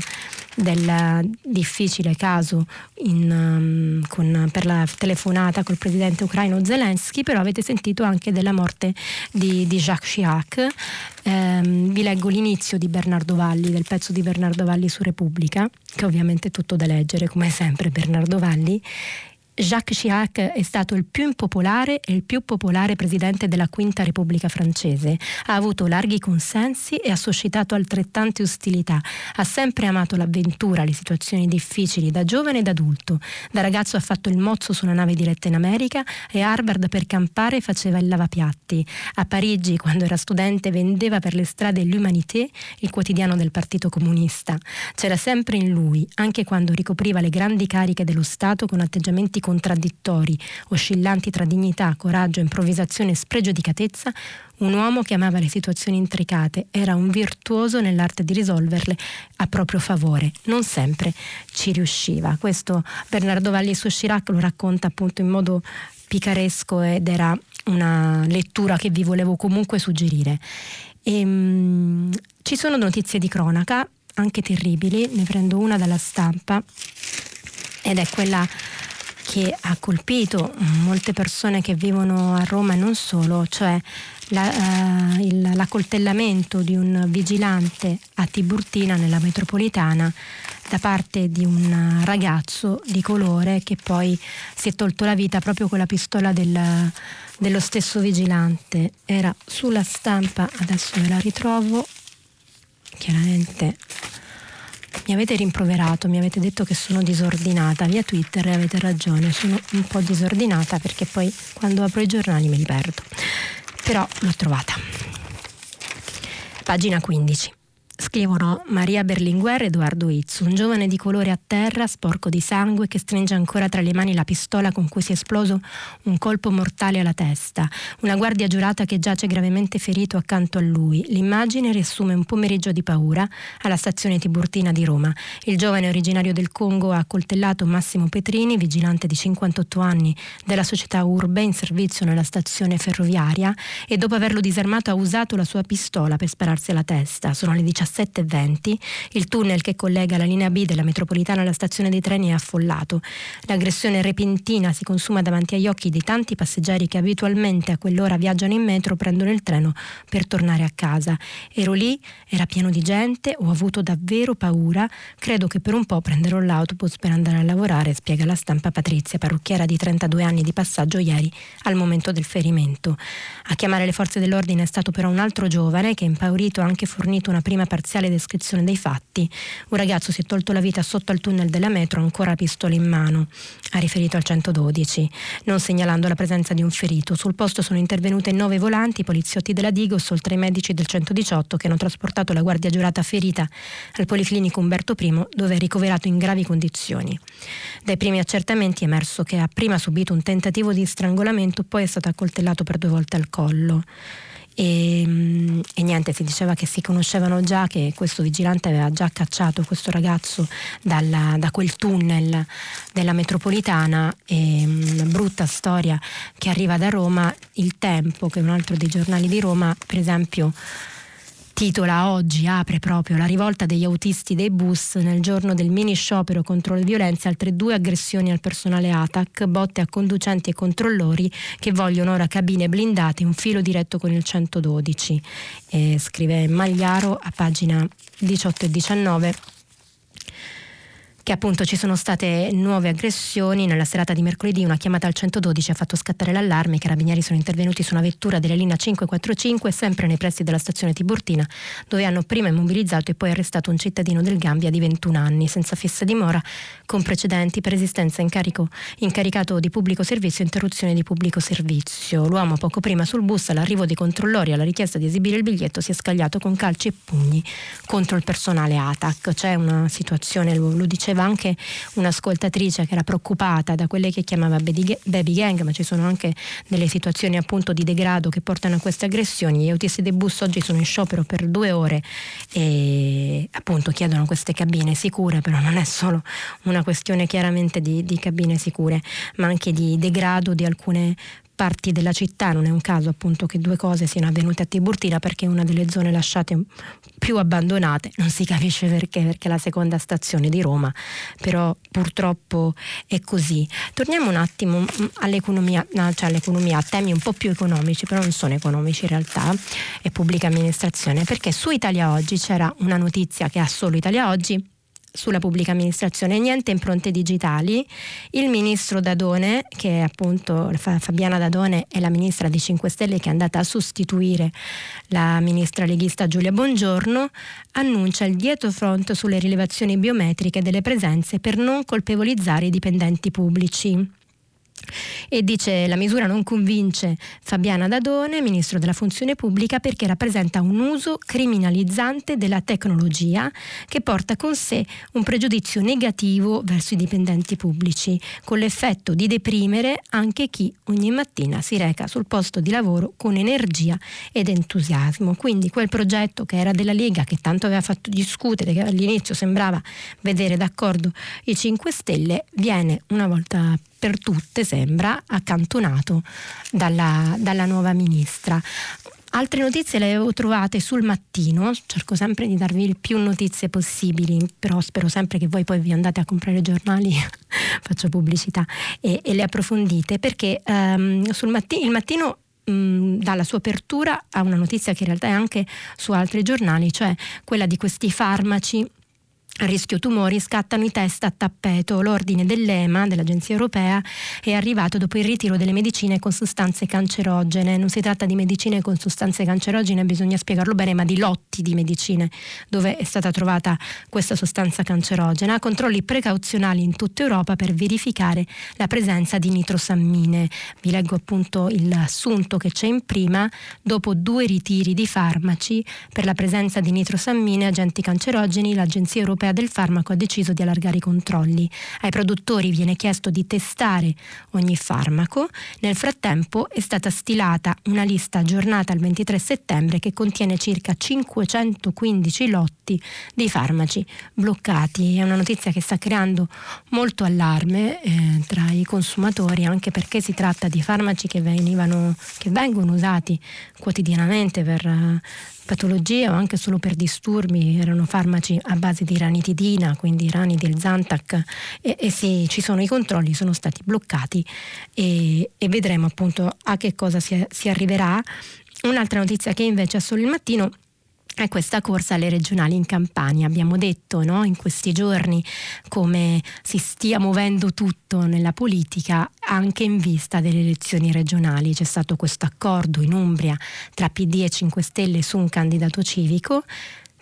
del difficile caso in, um, con, per la telefonata col presidente ucraino Zelensky, però avete sentito anche della morte di, di Jacques Chirac. Um, vi leggo l'inizio di Bernardo Valli, del pezzo di Bernardo Valli su Repubblica, che ovviamente è tutto da leggere, come sempre Bernardo Valli, Jacques Chirac è stato il più impopolare e il più popolare presidente della Quinta Repubblica francese. Ha avuto larghi consensi e ha suscitato altrettante ostilità. Ha sempre amato l'avventura, le situazioni difficili, da giovane ed adulto. Da ragazzo ha fatto il mozzo su una nave diretta in America e a Harvard per campare faceva il lavapiatti. A Parigi, quando era studente, vendeva per le strade L'Humanité, il quotidiano del Partito Comunista. C'era sempre in lui, anche quando ricopriva le grandi cariche dello Stato con atteggiamenti contraddittori, oscillanti tra dignità, coraggio, improvvisazione e spregiudicatezza, un uomo che amava le situazioni intricate, era un virtuoso nell'arte di risolverle a proprio favore. Non sempre ci riusciva. Questo Bernardo Valli su Chirac lo racconta appunto in modo picaresco ed era una lettura che vi volevo comunque suggerire. E, ehm, mh, ci sono notizie di cronaca, anche terribili, ne prendo una dalla stampa ed è quella che ha colpito molte persone che vivono a Roma e non solo, cioè la, uh, il, l'accoltellamento di un vigilante a Tiburtina nella metropolitana da parte di un ragazzo di colore che poi si è tolto la vita proprio con la pistola del, dello stesso vigilante. Era sulla stampa, adesso ve la ritrovo, chiaramente mi avete rimproverato, mi avete detto che sono disordinata via Twitter e avete ragione, sono un po' disordinata perché poi quando apro i giornali me li perdo. Però l'ho trovata. Pagina 15. Scrivono Maria Berlinguer Edoardo Izzu, un giovane di colore a terra, sporco di sangue, che stringe ancora tra le mani la pistola con cui si è esploso un colpo mortale alla testa. Una guardia giurata che giace gravemente ferito accanto a lui. L'immagine riassume un pomeriggio di paura alla stazione Tiburtina di Roma. Il giovane originario del Congo ha accoltellato Massimo Petrini, vigilante di 58 anni della società Urbe in servizio nella stazione ferroviaria e dopo averlo disarmato ha usato la sua pistola per spararsi alla testa. Sono le 17 17.20 il tunnel che collega la linea B della metropolitana alla stazione dei treni è affollato. L'aggressione repentina si consuma davanti agli occhi di tanti passeggeri che abitualmente a quell'ora viaggiano in metro prendono il treno per tornare a casa. Ero lì, era pieno di gente, ho avuto davvero paura, credo che per un po' prenderò l'autobus per andare a lavorare, spiega la stampa Patrizia, parrucchiera di 32 anni di passaggio ieri al momento del ferimento. A chiamare le forze dell'ordine è stato però un altro giovane che impaurito ha anche fornito una prima parziale descrizione dei fatti. Un ragazzo si è tolto la vita sotto al tunnel della metro, ancora pistola in mano, ha riferito al 112, non segnalando la presenza di un ferito. Sul posto sono intervenute nove volanti, poliziotti della Digos, oltre ai medici del 118 che hanno trasportato la guardia giurata ferita al Policlinico Umberto I, dove è ricoverato in gravi condizioni. Dai primi accertamenti è emerso che ha prima subito un tentativo di strangolamento, poi è stato accoltellato per due volte al collo. E, mm, e, niente, si diceva che si conoscevano già, che questo vigilante aveva già cacciato questo ragazzo dalla, da quel tunnel della metropolitana. E, mm, una brutta storia che arriva da Roma. Il Tempo, che è un altro dei giornali di Roma, per esempio titola oggi, apre proprio la rivolta degli autisti dei bus nel giorno del mini sciopero contro le violenze, altre due aggressioni al personale ATAC, botte a conducenti e controllori che vogliono ora cabine blindate, un filo diretto con il 112. E scrive Magliaro a pagina 18 e 19 che appunto ci sono state nuove aggressioni. Nella serata di mercoledì una chiamata al 112 ha fatto scattare l'allarme. I carabinieri sono intervenuti su una vettura della linea 545 sempre nei pressi della stazione Tiburtina dove hanno prima immobilizzato e poi arrestato un cittadino del Gambia di 21 anni senza fissa dimora con precedenti per esistenza incarico, incaricato di pubblico servizio e interruzione di pubblico servizio. L'uomo poco prima sul bus all'arrivo dei controllori alla richiesta di esibire il biglietto si è scagliato con calci e pugni contro il personale ATAC. C'è una situazione, lo, lo dice diceva anche un'ascoltatrice che era preoccupata da quelle che chiamava baby gang, ma ci sono anche delle situazioni appunto di degrado che portano a queste aggressioni. Gli autisti dei bus oggi sono in sciopero per due ore e appunto chiedono queste cabine sicure, però non è solo una questione chiaramente di, di cabine sicure, ma anche di degrado di alcune parti della città, non è un caso appunto che due cose siano avvenute a Tiburtina perché una delle zone lasciate più abbandonate, non si capisce perché, perché è la seconda stazione di Roma, però purtroppo è così. Torniamo un attimo mm, all'economia, cioè all'economia, a temi un po' più economici, però non sono economici in realtà, è pubblica amministrazione, perché su Italia Oggi c'era una notizia che ha solo Italia Oggi sulla pubblica amministrazione, niente impronte digitali. Il ministro Dadone, che è appunto Fabiana Dadone è la ministra di 5 Stelle che è andata a sostituire la ministra leghista Giulia Bongiorno, annuncia il dietro front sulle rilevazioni biometriche delle presenze per non colpevolizzare i dipendenti pubblici. E dice la misura non convince Fabiana Dadone, ministro della funzione pubblica, perché rappresenta un uso criminalizzante della tecnologia che porta con sé un pregiudizio negativo verso i dipendenti pubblici, con l'effetto di deprimere anche chi ogni mattina si reca sul posto di lavoro con energia ed entusiasmo. Quindi quel progetto che era della Lega, che tanto aveva fatto discutere, che all'inizio sembrava vedere d'accordo i 5 Stelle, viene una volta per tutte, sembra, accantonato dalla, dalla nuova ministra. Altre notizie le avevo trovate sul mattino, cerco sempre di darvi il più notizie possibili, però spero sempre che voi poi vi andate a comprare i giornali, faccio pubblicità, e, e, le approfondite, perché um, matti- il mattino um, dalla sua apertura a una notizia che in realtà è anche su altri giornali, cioè quella di questi farmaci a rischio tumori scattano i test a tappeto. L'ordine dell'EMA, dell'Agenzia Europea, è arrivato dopo il ritiro delle medicine con sostanze cancerogene. Non si tratta di medicine con sostanze cancerogene, bisogna spiegarlo bene, ma di lotti di medicine dove è stata trovata questa sostanza cancerogena. Controlli precauzionali in tutta Europa per verificare la presenza di nitrosammine. Vi leggo appunto il assunto che c'è in prima. Dopo due ritiri di farmaci per la presenza di nitrosammine, agenti cancerogeni, l'Agenzia Europea Europea del Farmaco ha deciso di allargare i controlli. Ai produttori viene chiesto di testare ogni farmaco. Nel frattempo è stata stilata una lista aggiornata al 23 settembre che contiene circa 515 lotti di farmaci bloccati. È una notizia che sta creando molto allarme eh, tra i consumatori anche perché si tratta di farmaci che, venivano, che vengono usati quotidianamente per patologie o anche solo per disturbi, erano farmaci a base di ranitidina, quindi rani del Zantac e, e se ci sono i controlli sono stati bloccati e, e vedremo appunto a che cosa si, si arriverà. Un'altra notizia che invece è solo il mattino è questa corsa alle regionali in Campania. Abbiamo detto no, in questi giorni come si stia muovendo tutto nella politica anche in vista delle elezioni regionali. C'è stato questo accordo in Umbria tra PD e 5 Stelle su un candidato civico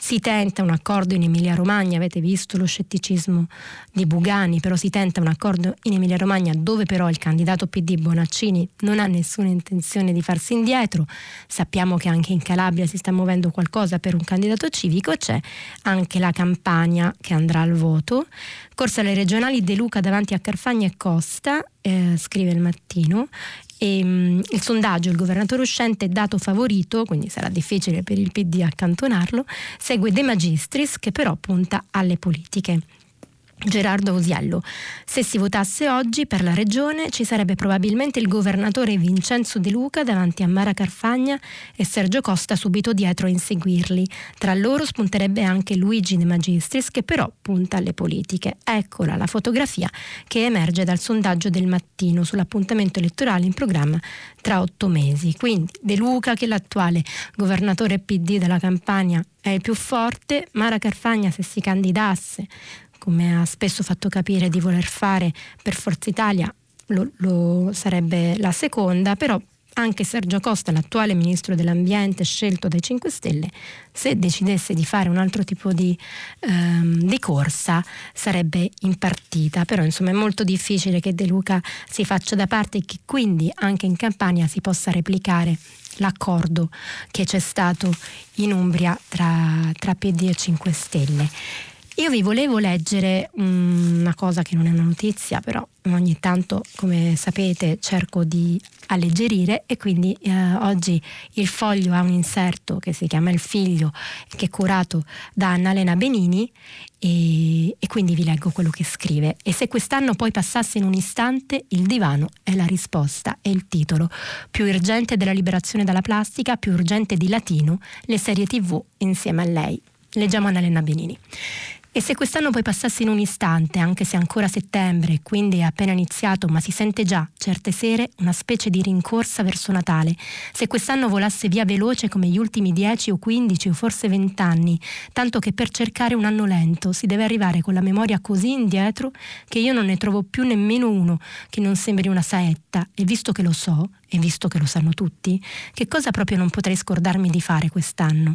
si tenta un accordo in Emilia-Romagna, avete visto lo scetticismo di Bugani, però si tenta un accordo in Emilia-Romagna dove però il candidato PD Bonaccini non ha nessuna intenzione di farsi indietro. Sappiamo che anche in Calabria si sta muovendo qualcosa per un candidato civico, c'è anche la campagna che andrà al voto. Corsa alle regionali De Luca davanti a Carfagna e Costa, eh, scrive il mattino, e, um, il sondaggio, il governatore uscente dato favorito, quindi sarà difficile per il PD accantonarlo, segue De Magistris che però punta alle politiche. Gerardo Osiello. Se si votasse oggi per la regione ci sarebbe probabilmente il governatore Vincenzo De Luca davanti a Mara Carfagna e Sergio Costa subito dietro a inseguirli. Tra loro spunterebbe anche Luigi De Magistris che però punta alle politiche. Eccola la fotografia che emerge dal sondaggio del mattino sull'appuntamento elettorale in programma tra otto mesi. Quindi De Luca che è l'attuale governatore PD della Campania è il più forte, Mara Carfagna se si candidasse come ha spesso fatto capire di voler fare per Forza Italia, lo, lo sarebbe la seconda, però anche Sergio Costa, l'attuale ministro dell'ambiente scelto dai 5 Stelle, se decidesse di fare un altro tipo di, ehm, di, corsa sarebbe in partita. Però insomma è molto difficile che De Luca si faccia da parte e che quindi anche in Campania si possa replicare l'accordo che c'è stato in Umbria tra, tra PD e 5 Stelle. Io vi volevo leggere una cosa che non è una notizia, però ogni tanto, come sapete, cerco di alleggerire e quindi eh, oggi il foglio ha un inserto che si chiama Il figlio, che è curato da Annalena Benini e, e quindi vi leggo quello che scrive. E se quest'anno poi passasse in un istante, il divano è la risposta, è il titolo. Più urgente della liberazione dalla plastica, più urgente di latino, le serie tv insieme a lei. Leggiamo Annalena Benini. E se quest'anno poi passasse in un istante, anche se ancora settembre quindi è appena iniziato, ma si sente già, certe sere, una specie di rincorsa verso Natale, se quest'anno volasse via veloce come gli ultimi 10 o 15 o forse 20 anni, tanto che per cercare un anno lento si deve arrivare con la memoria così indietro che io non ne trovo più nemmeno uno che non sembri una saetta, e visto che lo so, e visto che lo sanno tutti, che cosa proprio non potrei scordarmi di fare quest'anno?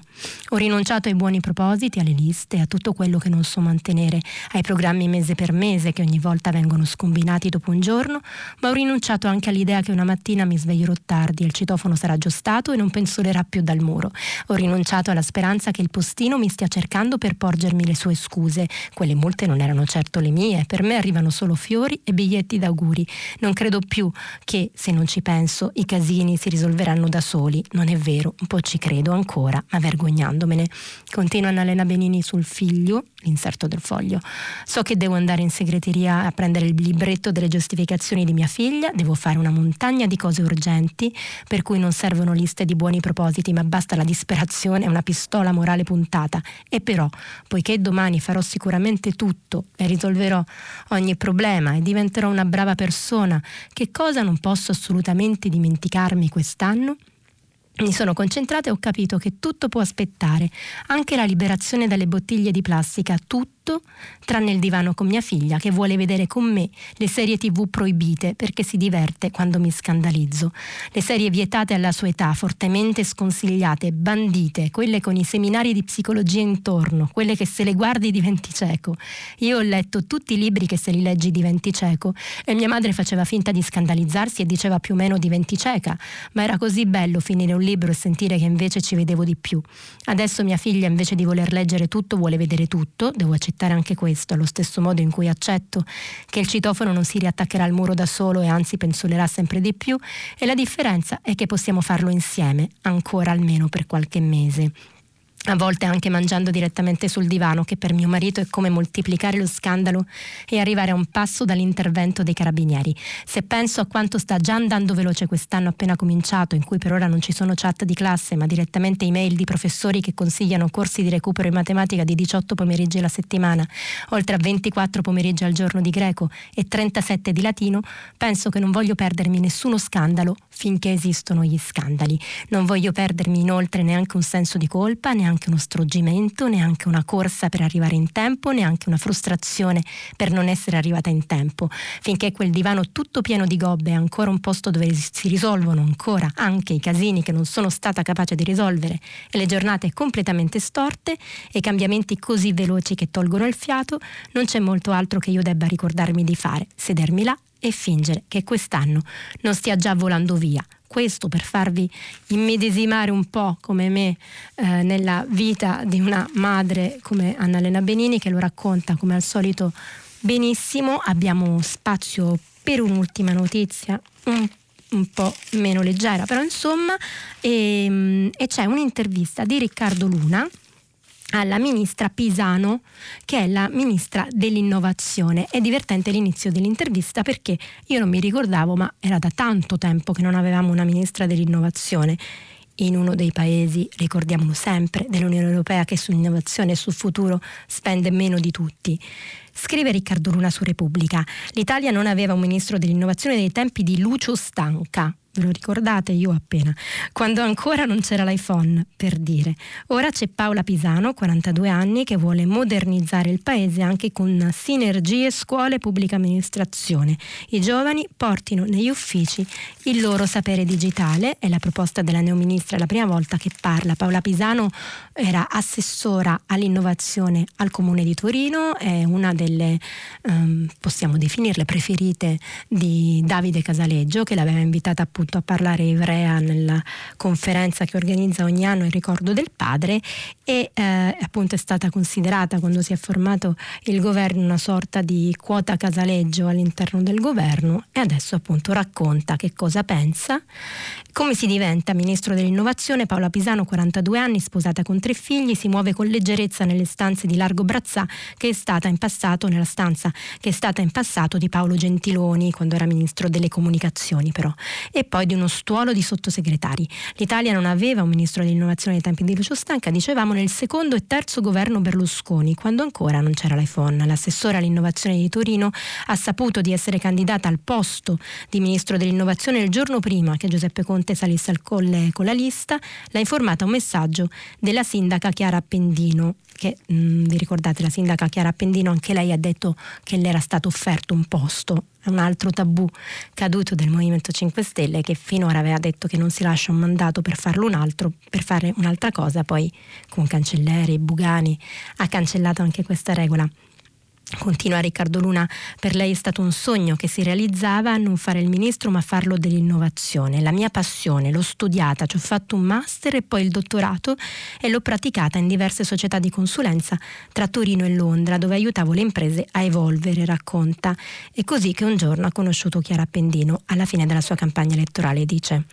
Ho rinunciato ai buoni propositi, alle liste, a tutto quello che non so mantenere, ai programmi mese per mese che ogni volta vengono scombinati dopo un giorno, ma ho rinunciato anche all'idea che una mattina mi sveglierò tardi e il citofono sarà aggiustato e non pensolerà più dal muro. Ho rinunciato alla speranza che il postino mi stia cercando per porgermi le sue scuse. Quelle multe non erano certo le mie, per me arrivano solo fiori e biglietti d'auguri. Non credo più che, se non ci penso, adesso i casini si risolveranno da soli. Non è vero, un po' ci credo ancora, ma vergognandomene. Continua Annalena Benini sul figlio, l'inserto del foglio. So che devo andare in segreteria a prendere il libretto delle giustificazioni di mia figlia, devo fare una montagna di cose urgenti, per cui non servono liste di buoni propositi, ma basta la disperazione e una pistola morale puntata. E però, poiché domani farò sicuramente tutto e risolverò ogni problema e diventerò una brava persona, che cosa non posso assolutamente dimenticarmi quest'anno? Mi sono concentrata e ho capito che tutto può aspettare, anche la liberazione dalle bottiglie di plastica, tutto tutto tranne il divano con mia figlia che vuole vedere con me le serie tv proibite perché si diverte quando mi scandalizzo. Le serie vietate alla sua età, fortemente sconsigliate, bandite, quelle con i seminari di psicologia intorno, quelle che se le guardi diventi cieco. Io ho letto tutti i libri che se li leggi diventi cieco e mia madre faceva finta di scandalizzarsi e diceva più o meno diventi cieca, ma era così bello finire un libro e sentire che invece ci vedevo di più. Adesso mia figlia invece di voler leggere tutto vuole vedere tutto, devo accettare accettare anche questo, allo stesso modo in cui accetto che il citofono non si riattaccherà al muro da solo e anzi pensolerà sempre di più, e la differenza è che possiamo farlo insieme, ancora almeno per qualche mese a volte anche mangiando direttamente sul divano, che per mio marito è come moltiplicare lo scandalo e arrivare a un passo dall'intervento dei carabinieri. Se penso a quanto sta già andando veloce quest'anno appena cominciato, in cui per ora non ci sono chat di classe, ma direttamente email di professori che consigliano corsi di recupero in matematica di 18 pomeriggi alla settimana, oltre a 24 pomeriggi al giorno di greco e 37 di latino, penso che non voglio perdermi nessuno scandalo finché esistono gli scandali. Non voglio perdermi inoltre neanche un senso di colpa, neanche neanche uno struggimento, neanche una corsa per arrivare in tempo, neanche una frustrazione per non essere arrivata in tempo, finché quel divano tutto pieno di gobbe è ancora un posto dove si risolvono ancora anche i casini che non sono stata capace di risolvere e le giornate completamente storte e i cambiamenti così veloci che tolgono il fiato, non c'è molto altro che io debba ricordarmi di fare, sedermi là e fingere che quest'anno non stia già volando via. Questo per farvi immedesimare un po' come me eh, nella vita di una madre come Annalena Benini che lo racconta come al solito benissimo. Abbiamo spazio per un'ultima notizia un, un po' meno leggera, però insomma, e, ehm, e c'è un'intervista di Riccardo Luna alla ministra Pisano, che è la ministra dell'innovazione. È divertente l'inizio dell'intervista perché io non mi ricordavo, ma era da tanto tempo che non avevamo una ministra dell'innovazione in uno dei paesi, ricordiamolo sempre, dell'Unione Europea che sull'innovazione e sul futuro spende meno di tutti. Scrive Riccardo Luna su Repubblica, l'Italia non aveva un ministro dell'innovazione dei tempi di Lucio Stanca, ve lo ricordate? Io appena, quando ancora non c'era l'iPhone, per dire. Ora c'è Paola Pisano, 42 anni, che vuole modernizzare il paese anche con sinergie scuole e pubblica amministrazione. I giovani portino negli uffici il loro sapere digitale, è la proposta della neoministra, è la prima volta che parla. Paola Pisano era assessora all'innovazione al Comune di Torino, è una delle, um, possiamo definirle, preferite di Davide Casaleggio, che l'aveva invitata appunto appunto a parlare Ivrea nella conferenza che organizza ogni anno in ricordo del padre e eh, appunto è stata considerata quando si è formato il governo una sorta di quota casaleggio all'interno del governo e adesso appunto racconta che cosa pensa, come si diventa ministro dell'innovazione. Paola Pisano, 42 anni, sposata con tre figli, si muove con leggerezza nelle stanze di Largo Brazzà che è stata in passato, nella stanza che è stata in passato di Paolo Gentiloni quando era ministro delle comunicazioni però. E poi di uno stuolo di sottosegretari. L'Italia non aveva un ministro dell'innovazione ai tempi di Lucio Stanca, dicevamo nel secondo e terzo governo Berlusconi, quando ancora non c'era l'iPhone. L'assessore all'innovazione di Torino ha saputo di essere candidata al posto di ministro dell'innovazione il giorno prima che Giuseppe Conte salisse al colle con la lista. L'ha informata un messaggio della sindaca Chiara Appendino, che mh, mm, vi ricordate la sindaca Chiara Appendino, anche lei ha detto che le era stato offerto un posto un altro tabù caduto del Movimento 5 Stelle che finora aveva detto che non si lascia un mandato per farlo un altro, per fare un'altra cosa, poi con Cancelleri, Bugani ha cancellato anche questa regola. Continua Riccardo Luna, per lei è stato un sogno che si realizzava non fare il ministro ma farlo dell'innovazione. La mia passione, l'ho studiata, ci ho fatto un master e poi il dottorato e l'ho praticata in diverse società di consulenza tra Torino e Londra dove aiutavo le imprese a evolvere, racconta. È così che un giorno ha conosciuto Chiara Appendino alla fine della sua campagna elettorale dice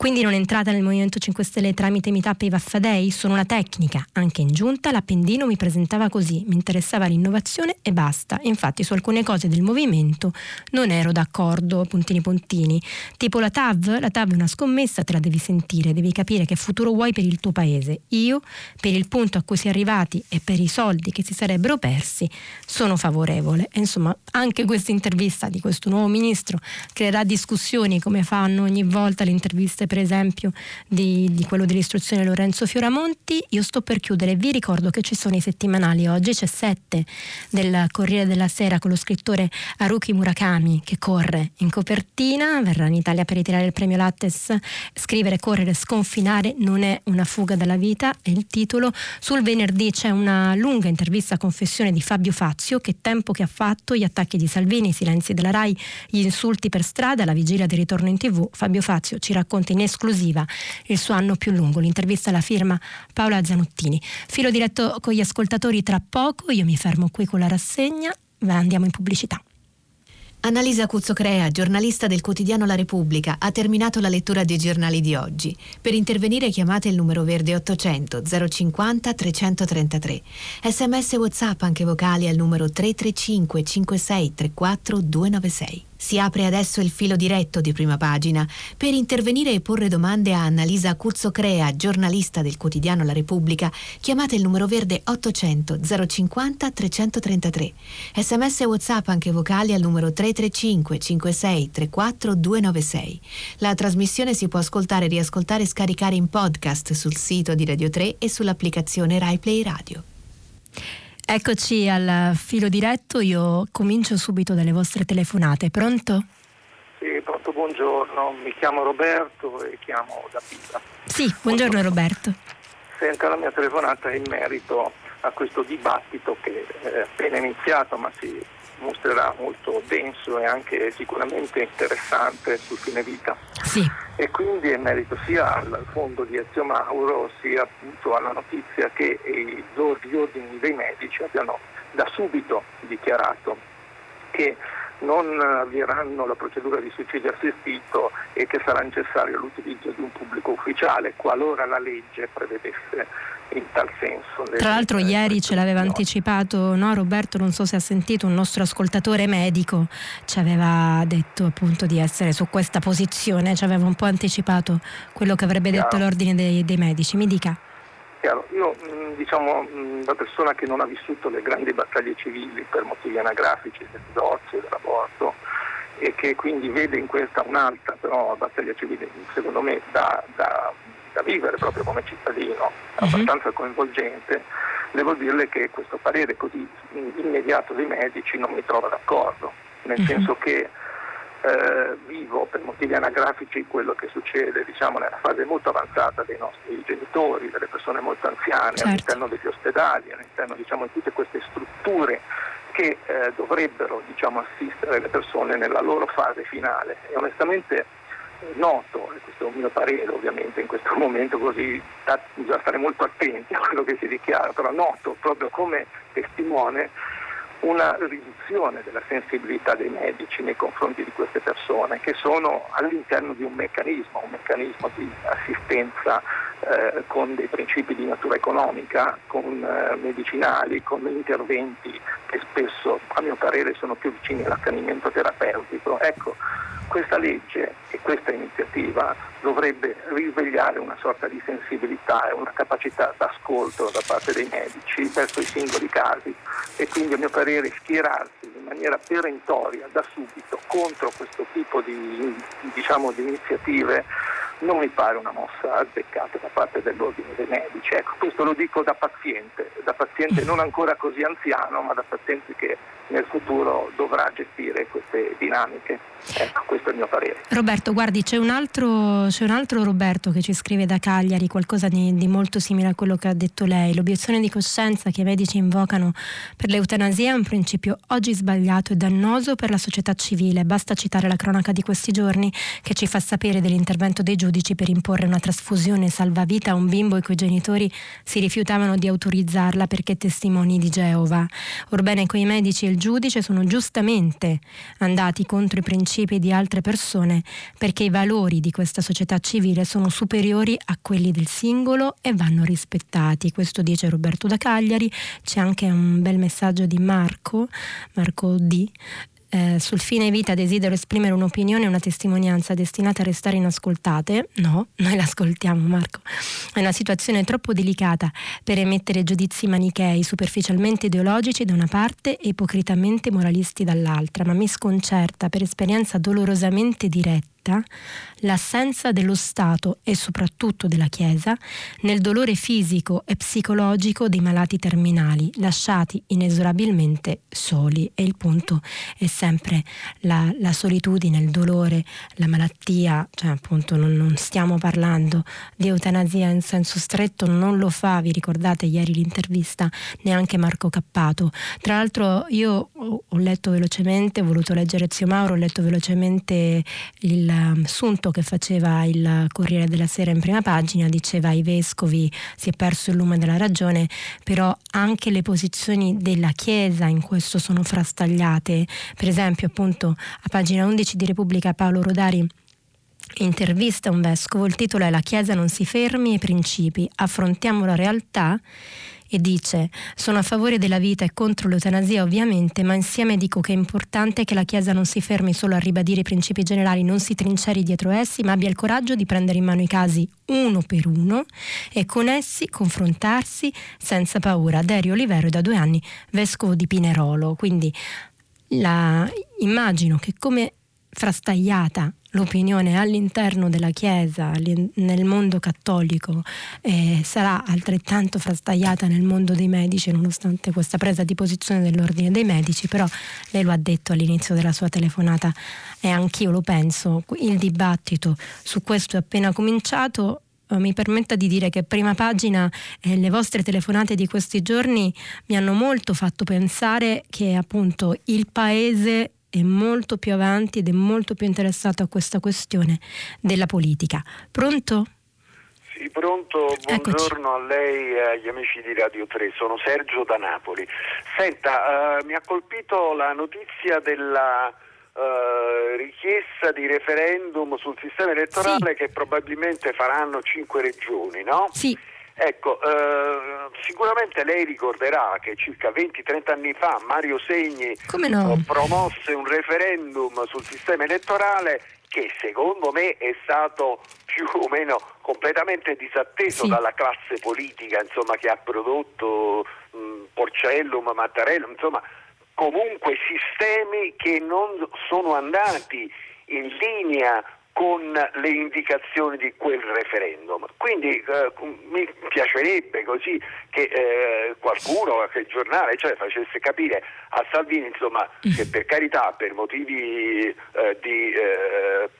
quindi non entrata nel Movimento 5 Stelle tramite Meetup e Vaffadei? Sono una tecnica. Anche in giunta l'Appendino mi presentava così, mi interessava l'innovazione e basta. Infatti su alcune cose del movimento non ero d'accordo, puntini puntini. Tipo la TAV, la TAV è una scommessa, te la devi sentire, devi capire che futuro vuoi per il tuo paese. Io, per il punto a cui si è arrivati e per i soldi che si sarebbero persi, sono favorevole. E insomma, anche questa intervista di questo nuovo ministro creerà discussioni come fanno ogni volta le interviste per esempio di, di quello dell'istruzione Lorenzo Fioramonti. Io sto per chiudere, vi ricordo che ci sono i settimanali, oggi c'è 7 del Corriere della Sera con lo scrittore Haruki Murakami che corre in copertina, verrà in Italia per ritirare il premio Lattes, scrivere, correre, sconfinare non è una fuga dalla vita, è il titolo. Sul venerdì c'è una lunga intervista a confessione di Fabio Fazio, che tempo che ha fatto, gli attacchi di Salvini, i silenzi della RAI, gli insulti per strada, la vigilia del ritorno in tv. Fabio Fazio ci racconta in in esclusiva il suo anno più lungo. L'intervista alla firma Paola Zanottini. Filo diretto con gli ascoltatori tra poco, io mi fermo qui con la rassegna, andiamo in pubblicità. Annalisa Cuzzocrea, giornalista del quotidiano La Repubblica, ha terminato la lettura dei giornali di oggi. Per intervenire chiamate il numero verde 800 050 333. Sms WhatsApp anche vocali al numero 335 56 34 296. Si apre adesso il filo diretto di prima pagina. Per intervenire e porre domande a Annalisa Cuzzo-Crea, giornalista del quotidiano La Repubblica, chiamate il numero verde 800 050 333. Sms e WhatsApp anche vocali al numero 335 56 34 296. La trasmissione si può ascoltare, riascoltare e scaricare in podcast sul sito di Radio 3 e sull'applicazione RaiPlay Radio. Eccoci al filo diretto, io comincio subito dalle vostre telefonate. Pronto? Sì, pronto, buongiorno. Mi chiamo Roberto e chiamo da Pisa. Sì, buongiorno, buongiorno. Roberto. Senta, la mia telefonata in merito a questo dibattito che è appena iniziato ma si mostrerà molto denso e anche sicuramente interessante sul fine vita. Sì. E quindi è merito sia al fondo di Ezio Mauro sia appunto alla notizia che gli ordini dei medici abbiano da subito dichiarato che non avvieranno la procedura di suicidio assistito e che sarà necessario l'utilizzo di un pubblico ufficiale qualora la legge prevedesse in tal senso. Tra l'altro ieri ce l'aveva anticipato no, Roberto, non so se ha sentito, un nostro ascoltatore medico ci aveva detto appunto di essere su questa posizione, ci aveva un po' anticipato quello che avrebbe Chiaro. detto l'ordine dei, dei medici. Mi dica. Chiaro. Io diciamo da persona che non ha vissuto le grandi battaglie civili per motivi anagrafici del divorzio, dell'aborto e che quindi vede in questa un'altra però battaglia civile secondo me da, da da vivere proprio come cittadino, uh-huh. abbastanza coinvolgente, devo dirle che questo parere così immediato dei medici non mi trova d'accordo, nel uh-huh. senso che eh, vivo per motivi anagrafici quello che succede diciamo, nella fase molto avanzata dei nostri genitori, delle persone molto anziane, certo. all'interno degli ospedali, all'interno diciamo, di tutte queste strutture che eh, dovrebbero diciamo, assistere le persone nella loro fase finale. E onestamente noto, e questo è un mio parere ovviamente in questo momento così bisogna stare molto attenti a quello che si dichiara, però noto proprio come testimone una riduzione della sensibilità dei medici nei confronti di queste persone che sono all'interno di un meccanismo, un meccanismo di assistenza eh, con dei principi di natura economica, con eh, medicinali, con interventi che spesso a mio parere sono più vicini all'accanimento terapeutico. Ecco, questa legge e questa iniziativa dovrebbe risvegliare una sorta di sensibilità e una capacità d'ascolto da parte dei medici verso i singoli casi. E quindi a mio parere schierarsi in maniera perentoria da subito contro questo tipo di, diciamo, di iniziative non mi pare una mossa azzeccata da parte dell'ordine dei medici. Ecco, questo lo dico da paziente, da paziente non ancora così anziano, ma da paziente che nel futuro dovrà gestire queste dinamiche. Ecco, questo è il mio parere. Roberto, guardi, c'è un altro, c'è un altro Roberto che ci scrive da Cagliari, qualcosa di, di, molto simile a quello che ha detto lei. L'obiezione di coscienza che i medici invocano per l'eutanasia è un principio oggi sbagliato e dannoso per la società civile. Basta citare la cronaca di questi giorni che ci fa sapere dell'intervento dei giudici per imporre una trasfusione salvavita a un bimbo i cui genitori si rifiutavano di autorizzarla perché testimoni di Geova. Orbene, quei medici e il giudice sono giustamente andati contro i principi di altre persone perché i valori di questa società civile sono superiori a quelli del singolo e vanno rispettati. Questo dice Roberto da Cagliari. C'è anche un bel messaggio di Marco, Marco D, eh, sul fine vita desidero esprimere un'opinione e una testimonianza destinate a restare inascoltate. No, noi l'ascoltiamo Marco. È una situazione troppo delicata per emettere giudizi manichei, superficialmente ideologici da una parte e ipocritamente moralisti dall'altra, ma mi sconcerta per esperienza dolorosamente diretta vita l'assenza dello Stato e soprattutto della Chiesa nel dolore fisico e psicologico dei malati terminali, lasciati inesorabilmente soli. E il punto è sempre la, la solitudine, il dolore, la malattia, cioè appunto non, non, stiamo parlando di eutanasia in senso stretto, non lo fa, vi ricordate ieri l'intervista, neanche Marco Cappato. Tra l'altro io ho letto velocemente, ho voluto leggere Zio Mauro, ho letto velocemente il l'assunto che faceva il Corriere della Sera in prima pagina, diceva ai vescovi si è perso il lume della ragione, però anche le posizioni della Chiesa in questo sono frastagliate. Per esempio, appunto, a pagina 11 di Repubblica Paolo Rodari intervista un vescovo, il titolo è La Chiesa non si fermi ai principi, affrontiamo la realtà e dice sono a favore della vita e contro l'eutanasia ovviamente, ma insieme dico che è importante che la Chiesa non si fermi solo a ribadire i principi generali, non si trinceri dietro essi, ma abbia il coraggio di prendere in mano i casi uno per uno e con essi confrontarsi senza paura. Derio Olivero è da due anni vescovo di Pinerolo, quindi la, immagino che come frastagliata l'opinione all'interno della Chiesa, nel mondo cattolico, eh, sarà altrettanto frastagliata nel mondo dei medici, nonostante questa presa di posizione dell'ordine dei medici, però lei lo ha detto all'inizio della sua telefonata e anch'io lo penso, il dibattito su questo è appena cominciato. Eh, mi permetta di dire che prima pagina eh, le vostre telefonate di questi giorni mi hanno molto fatto pensare che appunto il paese è molto più avanti ed è molto più interessato a questa questione della politica. Pronto? Sì, pronto, buongiorno Eccoci. a lei e agli amici di Radio 3, sono Sergio da Napoli. Senta, uh, mi ha colpito la notizia della uh, richiesta di referendum sul sistema elettorale sì. che probabilmente faranno cinque regioni, no? Sì. Ecco, eh, sicuramente lei ricorderà che circa 20-30 anni fa Mario Segni no? promosse un referendum sul sistema elettorale che secondo me è stato più o meno completamente disatteso sì. dalla classe politica insomma, che ha prodotto mh, Porcellum, Mattarellum, insomma comunque sistemi che non sono andati in linea con le indicazioni di quel referendum. Quindi eh, mi piacerebbe così che eh, qualcuno, qualche giornale, cioè, facesse capire a Salvini insomma, che per carità, per motivi eh, di eh,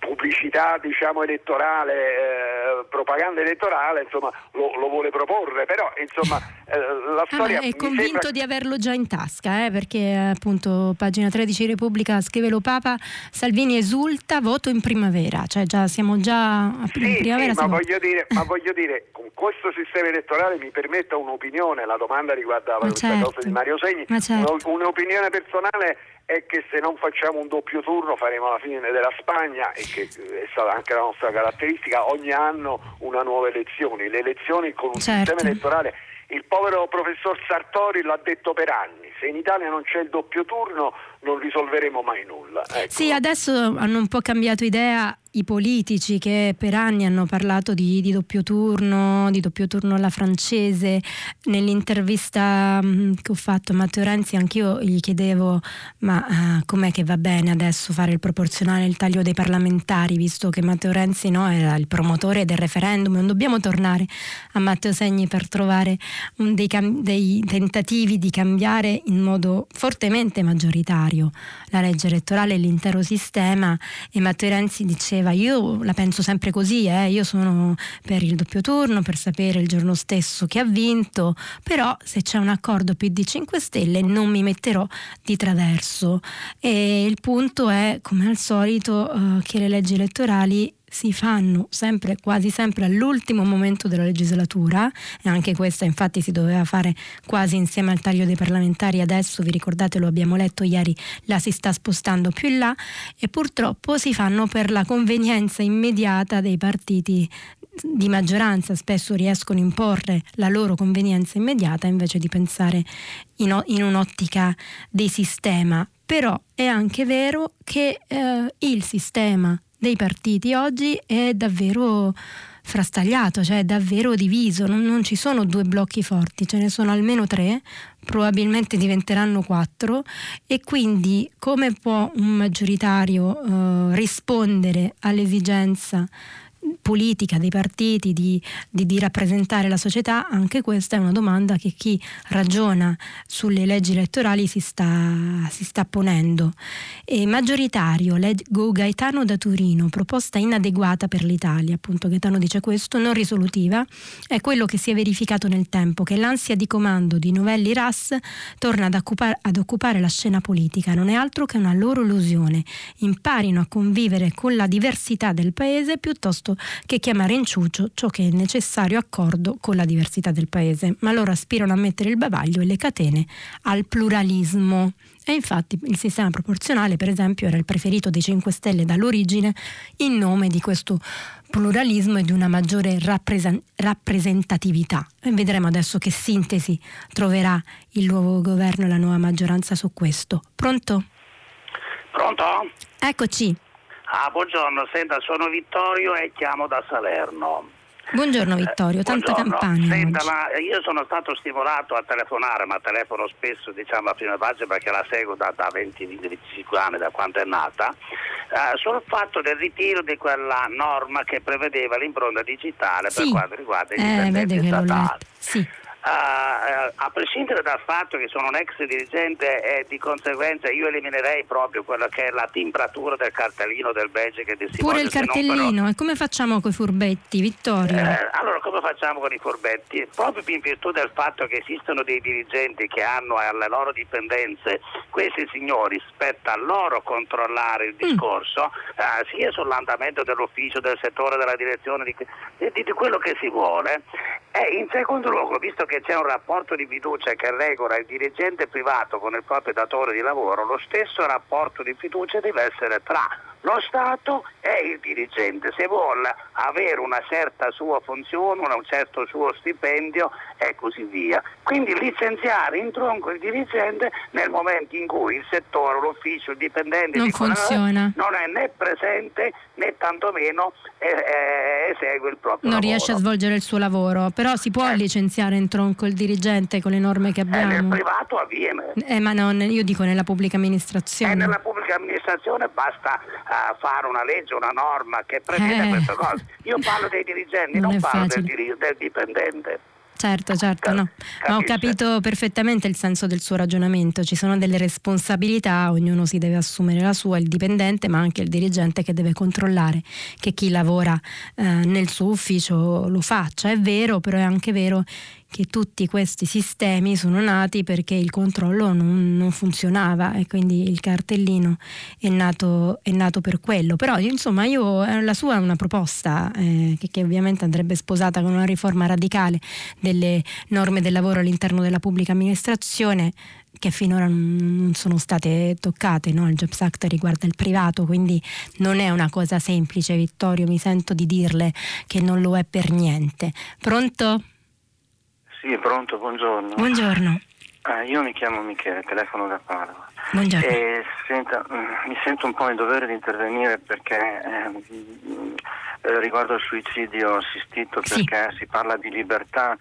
pubblicità diciamo, elettorale, eh, propaganda elettorale, insomma, lo, lo, vuole proporre, però insomma, eh, la storia... Ah, è convinto sembra... di averlo già in tasca, eh, perché appunto pagina 13 Repubblica scrive lo Papa, Salvini esulta, voto in primavera, cioè già siamo già a sì, primavera. Sì, siamo... ma, voglio dire, ma voglio dire, con questo sistema elettorale mi permetta un'opinione, la domanda riguardava questa certo. cosa di Mario Segni, certo. un'opinione personale è che se non facciamo un doppio turno faremo la fine della Spagna e che è stata anche la nostra caratteristica, ogni anno una nuova elezione, le elezioni con un certo. sistema elettorale il povero professor Sartori l'ha detto per anni, se in Italia non c'è il doppio turno non risolveremo mai nulla. Ecco. Sì, adesso hanno un po' cambiato idea i politici che per anni hanno parlato di, di, doppio turno, di doppio turno alla francese. Nell'intervista mm, che ho fatto a Matteo Renzi anch'io gli chiedevo ma uh, com'è che va bene adesso fare il proporzionale, il taglio dei parlamentari, visto che Matteo Renzi no, era il promotore del referendum. Non dobbiamo tornare a Matteo Segni per trovare dei, dei tentativi di cambiare in modo fortemente maggioritario la legge elettorale e l'intero sistema e Matteo Renzi diceva io la penso sempre così, eh, io sono per il doppio turno, per sapere il giorno stesso chi ha vinto, però se c'è un accordo PD 5 Stelle non mi metterò di traverso. E il punto è, come al solito, eh, che le leggi elettorali si fanno sempre, quasi sempre all'ultimo momento della legislatura e anche questa infatti si doveva fare quasi insieme al taglio dei parlamentari, adesso vi ricordate lo abbiamo letto ieri, la si sta spostando più in là e purtroppo si fanno per la convenienza immediata dei partiti di maggioranza spesso riescono a imporre la loro convenienza immediata invece di pensare in, in un'ottica di sistema. Però è anche vero che eh, il sistema dei partiti oggi è davvero frastagliato, cioè davvero diviso, non, non, ci sono due blocchi forti, ce ne sono almeno tre, probabilmente diventeranno quattro. E quindi come può un maggioritario eh, rispondere all'esigenza politica dei partiti, di, di, di, rappresentare la società, anche questa è una domanda che chi ragiona sulle leggi elettorali si sta, si sta ponendo. E maggioritario, leggo Gaetano da Turino, proposta inadeguata per l'Italia, appunto Gaetano dice questo, non risolutiva, è quello che si è verificato nel tempo, che l'ansia di comando di Novelli Ras torna ad occupare, ad occupare la scena politica, non è altro che una loro illusione. Imparino a convivere con la diversità del paese piuttosto che chiamare in ciuccio ciò che è necessario accordo con la diversità del paese, ma loro aspirano a mettere il bavaglio e le catene al pluralismo. E infatti il sistema proporzionale, per esempio, era il preferito dei 5 Stelle dall'origine in nome di questo pluralismo e di una maggiore rappresen- rappresentatività. E vedremo adesso che sintesi troverà il nuovo governo e la nuova maggioranza su questo. Pronto? Pronto? Eccoci. Ah, buongiorno, senta, sono Vittorio e chiamo da Salerno. Buongiorno Vittorio, tanta campagna. Senta, ma io sono stato stimolato a telefonare, ma telefono spesso diciamo a prima pagina perché la seguo da, da 20-25 anni, da quando è nata, eh, sul fatto del ritiro di quella norma che prevedeva l'impronta digitale sì. per quanto riguarda i eh, dipendenti statali. Sì. Uh, a prescindere dal fatto che sono un ex dirigente e di conseguenza io eliminerei proprio quella che è la timbratura del cartellino del badge che Pure il cartellino, però... e come facciamo con i furbetti, Vittorio? Eh, allora come facciamo con i furbetti? Proprio in virtù del fatto che esistono dei dirigenti che hanno alle loro dipendenze, questi signori spetta a loro controllare il mm. discorso, mm. uh, sia sull'andamento dell'ufficio, del settore, della direzione, di, di, di quello che si vuole, e in secondo luogo, visto che c'è un rapporto di fiducia che regola il dirigente privato con il proprio datore di lavoro, lo stesso rapporto di fiducia deve essere tra lo Stato e il dirigente, se vuole avere una certa sua funzione, un certo suo stipendio e così via. Quindi licenziare in tronco il dirigente nel momento in cui il settore, l'ufficio, il dipendente non, funziona. non è né presente né tantomeno eh, eh, esegue il proprio non lavoro. riesce a svolgere il suo lavoro, però si può eh. licenziare in tronco il dirigente con le norme che abbiamo? Eh, nel privato avviene. Eh, ma non, io dico nella pubblica amministrazione. Eh, nella pubblica amministrazione basta uh, fare una legge, una norma che prevede queste cose. Io parlo dei dirigenti, non, non parlo del, del dipendente. Certo, certo, no. Ma ho capito perfettamente il senso del suo ragionamento. Ci sono delle responsabilità, ognuno si deve assumere la sua, il dipendente, ma anche il dirigente che deve controllare che chi lavora eh, nel suo ufficio lo faccia. È vero, però è anche vero che tutti questi sistemi sono nati perché il controllo non, non funzionava e quindi il cartellino è nato, è nato, per quello. Però insomma io, eh, la sua è una proposta eh, che, che, ovviamente andrebbe sposata con una riforma radicale delle norme del lavoro all'interno della pubblica amministrazione che finora non sono state toccate, no? il Jobs Act riguarda il privato, quindi non è una cosa semplice, Vittorio, mi sento di dirle che non lo è per niente. Pronto? Sì, pronto, buongiorno. Buongiorno. Ah, io mi chiamo Michele, telefono da Padova. Buongiorno. E senta, mm, mi sento un po' in dovere di intervenire perché eh, eh, riguardo al suicidio assistito, sì. perché si parla di libertà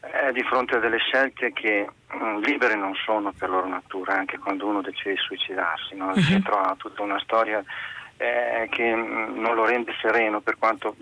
eh, di fronte a delle scelte che mh, mm, libere non sono per loro natura, anche quando uno decide di suicidarsi, no? uh-huh. dietro ha tutta una storia eh, che mh, mm, non lo rende sereno per quanto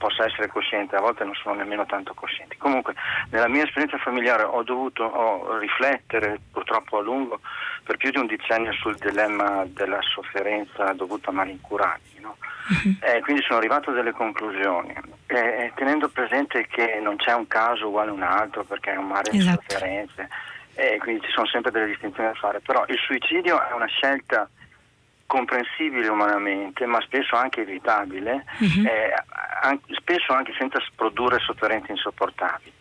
possa essere cosciente, a volte non sono nemmeno tanto coscienti. Comunque, nella mia esperienza familiare ho dovuto ho riflettere purtroppo a lungo per più di un decennio sul dilemma della sofferenza dovuta a mali incurati. No? Uh-huh. Eh, quindi sono arrivato a delle conclusioni, eh, tenendo presente che non c'è un caso uguale a un altro perché è un mare esatto. di sofferenze, eh, quindi ci sono sempre delle distinzioni da fare, però il suicidio è una scelta comprensibile umanamente, ma spesso anche evitabile, uh-huh. eh, anche, spesso anche senza produrre sofferenze insopportabili.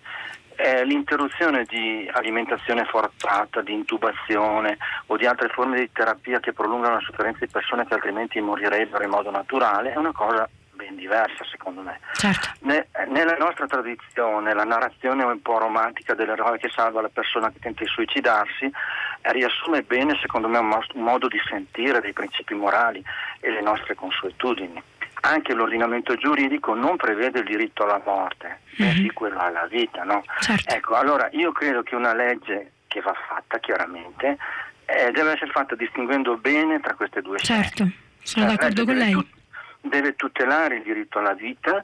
Eh, l'interruzione di alimentazione forzata, di intubazione o di altre forme di terapia che prolungano la sofferenza di persone che altrimenti morirebbero in modo naturale è una cosa ben diversa secondo me. Certo. Ne, nella nostra tradizione la narrazione un po' romantica dell'eroe che salva la persona che tenta di suicidarsi eh, riassume bene secondo me un, un modo di sentire dei principi morali e le nostre consuetudini. Anche l'ordinamento giuridico non prevede il diritto alla morte, bensì mm-hmm. quello alla vita. No? Certo. Ecco, allora io credo che una legge che va fatta chiaramente eh, deve essere fatta distinguendo bene tra queste due certo. scelte. Certo, sono cioè, d'accordo con lei. Tut- deve tutelare il diritto alla vita,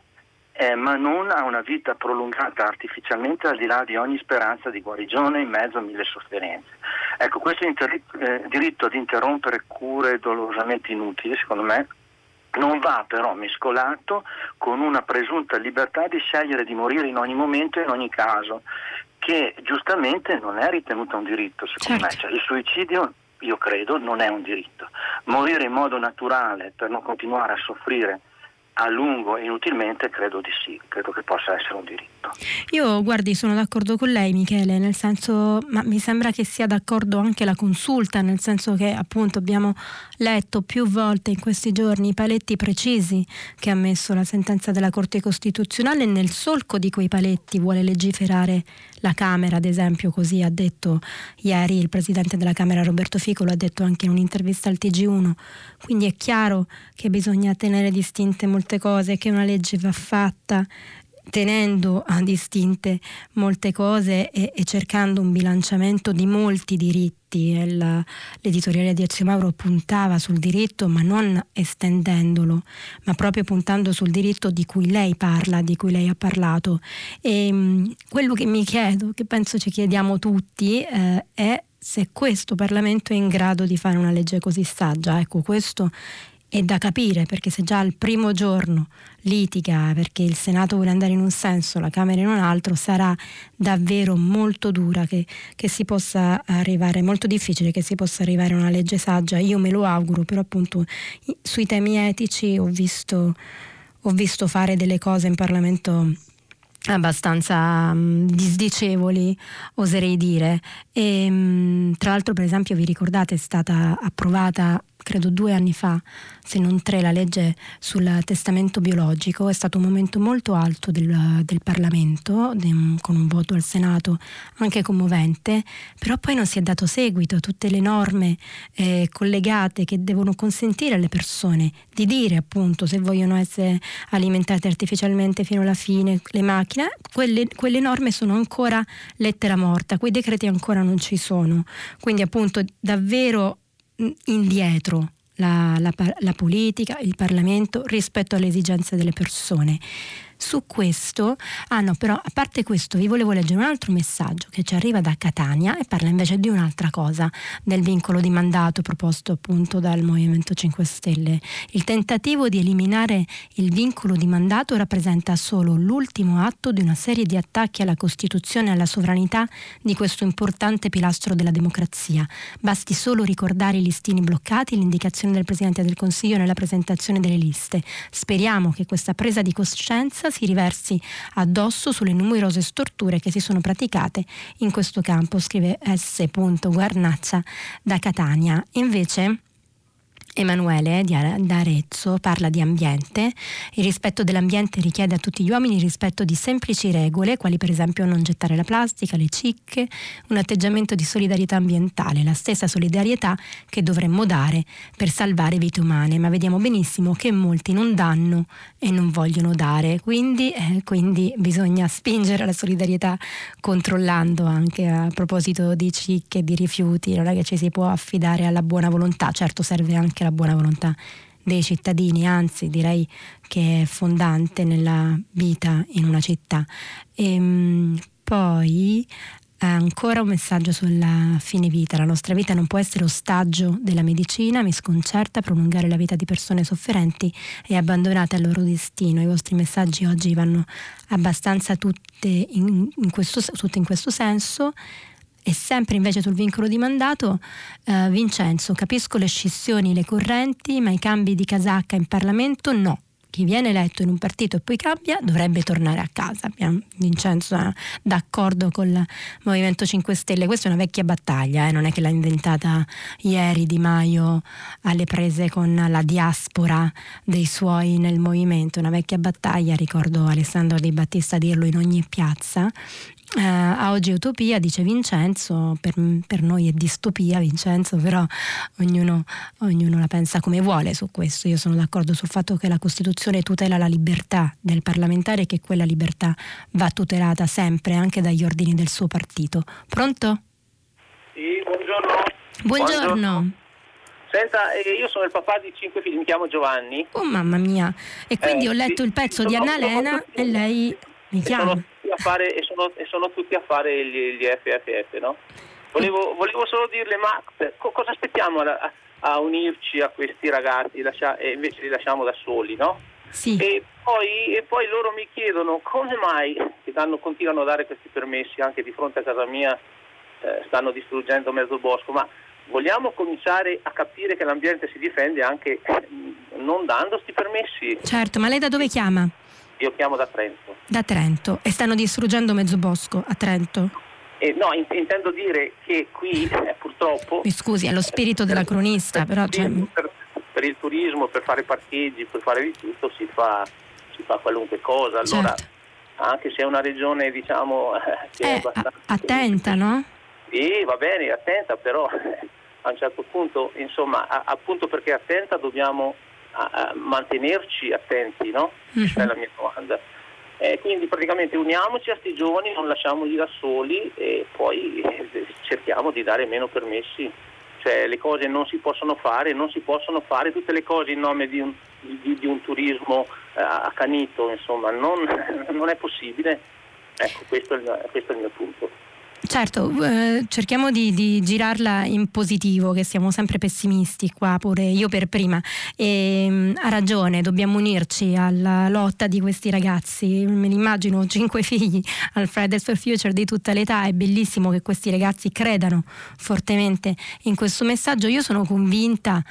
eh, ma non a una vita prolungata artificialmente al di là di ogni speranza di guarigione in mezzo a mille sofferenze. Ecco, questo inter- eh, diritto ad interrompere cure dolorosamente inutili, secondo me, non va però mescolato con una presunta libertà di scegliere di morire in ogni momento e in ogni caso, che giustamente non è ritenuta un diritto, secondo certo. me. Cioè, il suicidio io credo, non è un diritto. Morire in modo naturale per non continuare a soffrire a lungo e inutilmente credo di sì, credo che possa essere un diritto. Io guardi, sono d'accordo con lei Michele, nel senso, ma mi sembra che sia d'accordo anche la consulta, nel senso che appunto abbiamo letto più volte in questi giorni i paletti precisi che ha messo la sentenza della Corte Costituzionale e nel solco di quei paletti vuole legiferare la Camera, ad esempio, così ha detto ieri il Presidente della Camera Roberto Fico, lo ha detto anche in un'intervista al TG1, quindi è chiaro che bisogna tenere distinte molte cose, che una legge va fatta tenendo a distinte molte cose e, e, cercando un bilanciamento di molti diritti. La, l'editoriale di Ezio Mauro puntava sul diritto, ma non estendendolo, ma proprio puntando sul diritto di cui lei parla, di cui lei ha parlato. E mh, mm, quello che mi chiedo, che penso ci chiediamo tutti, eh, è se questo Parlamento è in grado di fare una legge così saggia. Ecco, questo è da capire perché se già al primo giorno litiga perché il Senato vuole andare in un senso, la Camera in un altro, sarà davvero molto dura che, che si possa arrivare, molto difficile che si possa arrivare a una legge saggia. Io me lo auguro, però appunto sui temi etici ho visto, ho visto fare delle cose in Parlamento abbastanza um, disdicevoli, oserei dire. E, um, tra l'altro, per esempio, vi ricordate, è stata approvata credo due anni fa, se non tre, la legge sul testamento biologico, è stato un momento molto alto del, del Parlamento, de, con un voto al Senato anche commovente, però poi non si è dato seguito a tutte le norme eh, collegate che devono consentire alle persone di dire appunto se vogliono essere alimentate artificialmente fino alla fine le macchine, quelle, quelle norme sono ancora lettera morta, quei decreti ancora non ci sono, quindi appunto davvero indietro la, la, la, politica, il Parlamento rispetto alle esigenze delle persone. Su questo, ah no, però a parte questo vi volevo leggere un altro messaggio che ci arriva da Catania e parla invece di un'altra cosa, del vincolo di mandato proposto appunto dal Movimento 5 Stelle. Il tentativo di eliminare il vincolo di mandato rappresenta solo l'ultimo atto di una serie di attacchi alla Costituzione e alla sovranità di questo importante pilastro della democrazia. Basti solo ricordare i listini bloccati, l'indicazione del Presidente del Consiglio nella presentazione delle liste. Speriamo che questa presa di coscienza violenza si riversi addosso sulle numerose storture che si sono praticate in questo campo, scrive S. Guarnaccia da Catania. Invece Emanuele da Arezzo parla di ambiente. Il rispetto dell'ambiente richiede a tutti gli uomini il rispetto di semplici regole, quali per esempio non gettare la plastica, le cicche, un atteggiamento di solidarietà ambientale, la stessa solidarietà che dovremmo dare per salvare vite umane, ma vediamo benissimo che molti non danno e non vogliono dare, quindi, eh, quindi bisogna spingere la solidarietà controllando anche a proposito di cicche di rifiuti, non è che ci si può affidare alla buona volontà, certo serve anche la buona volontà dei cittadini, anzi direi che è fondante nella vita in una città. E, ehm, poi ancora un messaggio sulla fine vita. La nostra vita non può essere ostaggio della medicina, mi sconcerta prolungare la vita di persone sofferenti e abbandonate al loro destino. I vostri messaggi oggi vanno abbastanza tutte in, in questo, tutte in questo senso. E sempre invece sul vincolo di mandato, eh, Vincenzo, capisco le scissioni, le correnti, ma i cambi di casacca in Parlamento no. Chi viene eletto in un partito e poi cambia dovrebbe tornare a casa. Vincenzo è d'accordo col Movimento 5 Stelle. Questa è una vecchia battaglia, eh? non è che l'ha inventata ieri Di Maio alle prese con la diaspora dei suoi nel movimento. Una vecchia battaglia, ricordo Alessandro Di Battista dirlo in ogni piazza Uh, a oggi è utopia, dice Vincenzo, per, per, noi è distopia Vincenzo, però ognuno, ognuno, la pensa come vuole su questo. Io sono d'accordo sul fatto che la Costituzione tutela la libertà del parlamentare e che quella libertà va tutelata sempre anche dagli ordini del suo partito. Pronto? Sì, buongiorno. Buongiorno. buongiorno. Senta, eh, io sono il papà di cinque figli, mi chiamo Giovanni. Oh mamma mia, e quindi eh, ho letto il pezzo di Annalena e lei mi chiama. Sono a fare, e, sono, e sono tutti a fare gli, gli FFF, no? Volevo, volevo, solo dirle, ma co- cosa aspettiamo a, a, unirci a questi ragazzi lascia, e invece li lasciamo da soli, no? Sì. E, poi, e poi loro mi chiedono come mai danno, continuano a dare questi permessi anche di fronte a casa mia, eh, stanno distruggendo mezzo bosco, ma vogliamo cominciare a capire che l'ambiente si difende anche non dando questi permessi. Certo, ma lei da dove chiama? Io chiamo da Trento. Da Trento. E stanno distruggendo mezzo bosco a Trento? Eh, no, in, intendo dire che qui eh, purtroppo... Mi scusi, è lo spirito della cronista, però... Cioè... Per, per, il turismo, per fare parcheggi, per fare di tutto si fa, si fa qualunque cosa. Allora, certo. anche se è una regione, diciamo... che è, è abbastanza... attenta, no? Sì, va bene, attenta, però a un certo punto, insomma, a, appunto perché attenta dobbiamo a, mantenerci attenti, no? Questa è la mia domanda. Eh, quindi praticamente uniamoci a questi giovani, non lasciamoli da soli e poi eh, cerchiamo di dare meno permessi. Cioè le cose non si possono fare, non si possono fare tutte le cose in nome di un, di, di un turismo eh, accanito, insomma, non, non, è possibile. Ecco, questo è, il, questo è il mio punto. Certo, eh, cerchiamo di, di, girarla in positivo, che siamo sempre pessimisti qua, pure io per prima. E, mh, ha ragione, dobbiamo unirci alla lotta di questi ragazzi. Me li immagino cinque figli al Fridays for Future di tutta l'età, è bellissimo che questi ragazzi credano fortemente in questo messaggio. Io sono convinta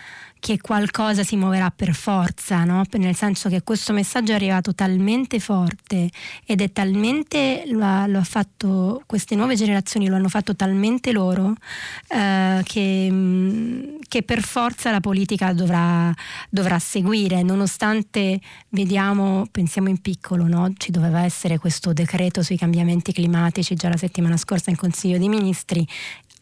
che qualcosa si muoverà per forza, no? nel senso che questo messaggio è arrivato talmente forte ed è talmente, lo ha, lo ha fatto, queste nuove generazioni lo hanno fatto talmente loro eh, che, mm, che, per forza la politica dovrà, dovrà, seguire, nonostante vediamo, pensiamo in piccolo, no? ci doveva essere questo decreto sui cambiamenti climatici già la settimana scorsa in Consiglio dei Ministri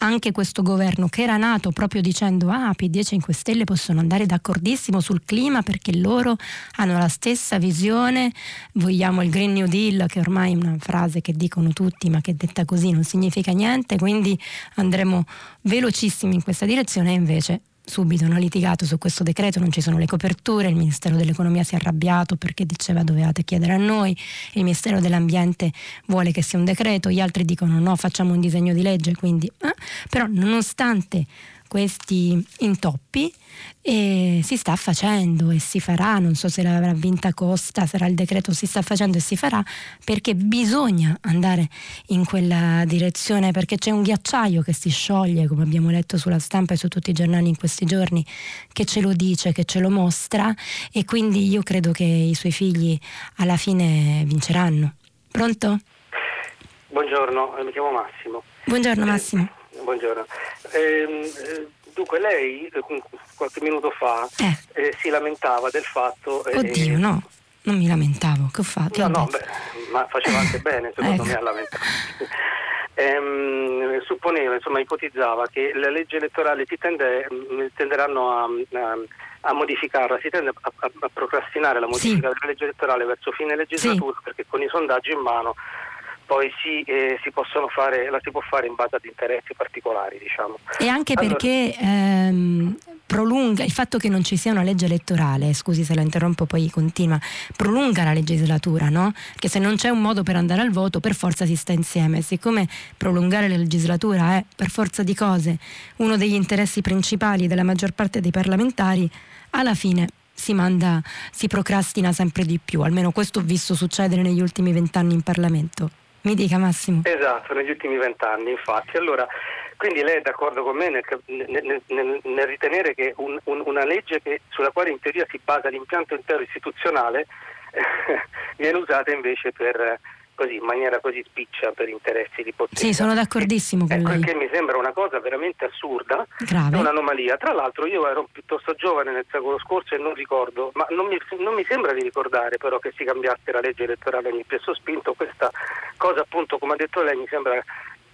anche questo governo che era nato proprio dicendo ah PD e 5 Stelle possono andare d'accordissimo sul clima perché loro hanno la stessa visione, vogliamo il Green New Deal che ormai è una frase che dicono tutti ma che detta così non significa niente, quindi andremo velocissimi in questa direzione e invece subito hanno litigato su questo decreto, non ci sono le coperture, il Ministero dell'Economia si è arrabbiato perché diceva dovevate chiedere a noi, il Ministero dell'Ambiente vuole che sia un decreto, gli altri dicono no, facciamo un disegno di legge, quindi, eh? però nonostante questi intoppi e si sta facendo e si farà, non so se l'avrà vinta Costa, sarà il decreto, si sta facendo e si farà perché bisogna andare in quella direzione perché c'è un ghiacciaio che si scioglie, come abbiamo letto sulla stampa e su tutti i giornali in questi giorni, che ce lo dice, che ce lo mostra e quindi io credo che i suoi figli alla fine vinceranno. Pronto? Buongiorno, mi chiamo Massimo. Buongiorno Massimo. Buongiorno. Ehm, eh, dunque lei eh, qualche minuto fa eh. Eh, si lamentava del fatto... Eh, Oddio, no, non mi lamentavo, che ho fatto? No, no, beh, ma faceva anche bene secondo ecco. me a lamentarsi. Ehm, supponeva, insomma, ipotizzava che la legge elettorale si tende, mm, tenderanno a, a, a, modificarla, si tende a, a procrastinare la modifica sì. della legge elettorale verso fine legislatura sì. perché con i sondaggi in mano poi si, eh, si fare, la si può fare in base ad interessi particolari. Diciamo. E anche allora, perché ehm, prolunga il fatto che non ci sia una legge elettorale, scusi se la interrompo poi continua, prolunga la legislatura, no? Che se non c'è un modo per andare al voto per forza si sta insieme. Siccome prolungare la legislatura è per forza di cose uno degli interessi principali della maggior parte dei parlamentari, alla fine si manda, si procrastina sempre di più, almeno questo ho visto succedere negli ultimi vent'anni in Parlamento. Mi dica Massimo. Esatto, negli ultimi vent'anni infatti. Allora, quindi lei è d'accordo con me nel, nel, nel, nel ritenere che un, un, una legge che, sulla quale in teoria si basa l'impianto intero istituzionale viene usata invece per così, in maniera così spiccia per interessi di potere. Sì, sono d'accordissimo con ecco, lei. Che mi sembra una cosa veramente assurda, Grave. un'anomalia. Tra l'altro io ero piuttosto giovane nel secolo scorso e non ricordo, ma non mi, non mi sembra di ricordare però che si cambiasse la legge elettorale ogni più sospinto. Questa cosa appunto, come ha detto lei, mi sembra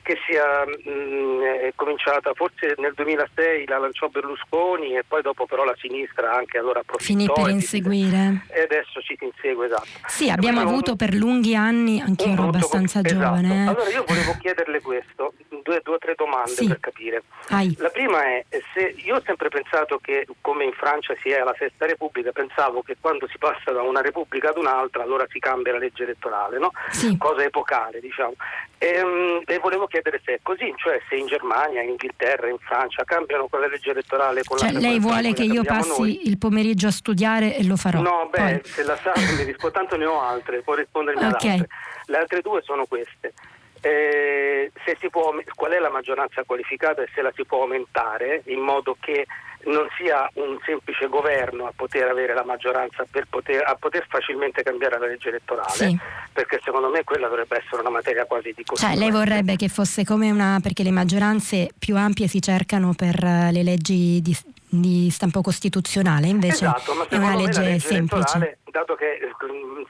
che sia mh, mm, è cominciata forse nel 2006 la lanciò Berlusconi e poi dopo però la sinistra anche allora approfittò finì per inseguire e adesso ci si insegue esatto sì abbiamo avuto un, per lunghi anni anche io ero abbastanza esatto. giovane eh. allora io volevo chiederle questo due o tre domande sì. per capire Ai. la prima è se io ho sempre pensato che come in Francia si è alla Sesta Repubblica pensavo che quando si passa da una repubblica ad un'altra allora si cambia la legge elettorale no? sì. cosa epocale diciamo e, um, e volevo chiedere chiedere se è così, cioè se in Germania, in Inghilterra, in Francia cambiano quella legge elettorale con cioè, la lei vuole che io passi noi. il pomeriggio a studiare e lo farò. No, beh, Poi. se la sa, mi rispondo, tanto ne ho altre, può rispondermi okay. ad altre. Le altre due sono queste. Eh, può, qual è la maggioranza qualificata e se la si può aumentare in modo che non sia un semplice governo a poter avere la maggioranza per poter, a poter facilmente cambiare la legge elettorale, sì. perché secondo me quella dovrebbe essere una materia quasi di Cioè lei vorrebbe che fosse come una, perché le maggioranze più ampie si cercano per eh, le leggi di, di stampo costituzionale, invece esatto, è una legge, legge semplice. Dato che,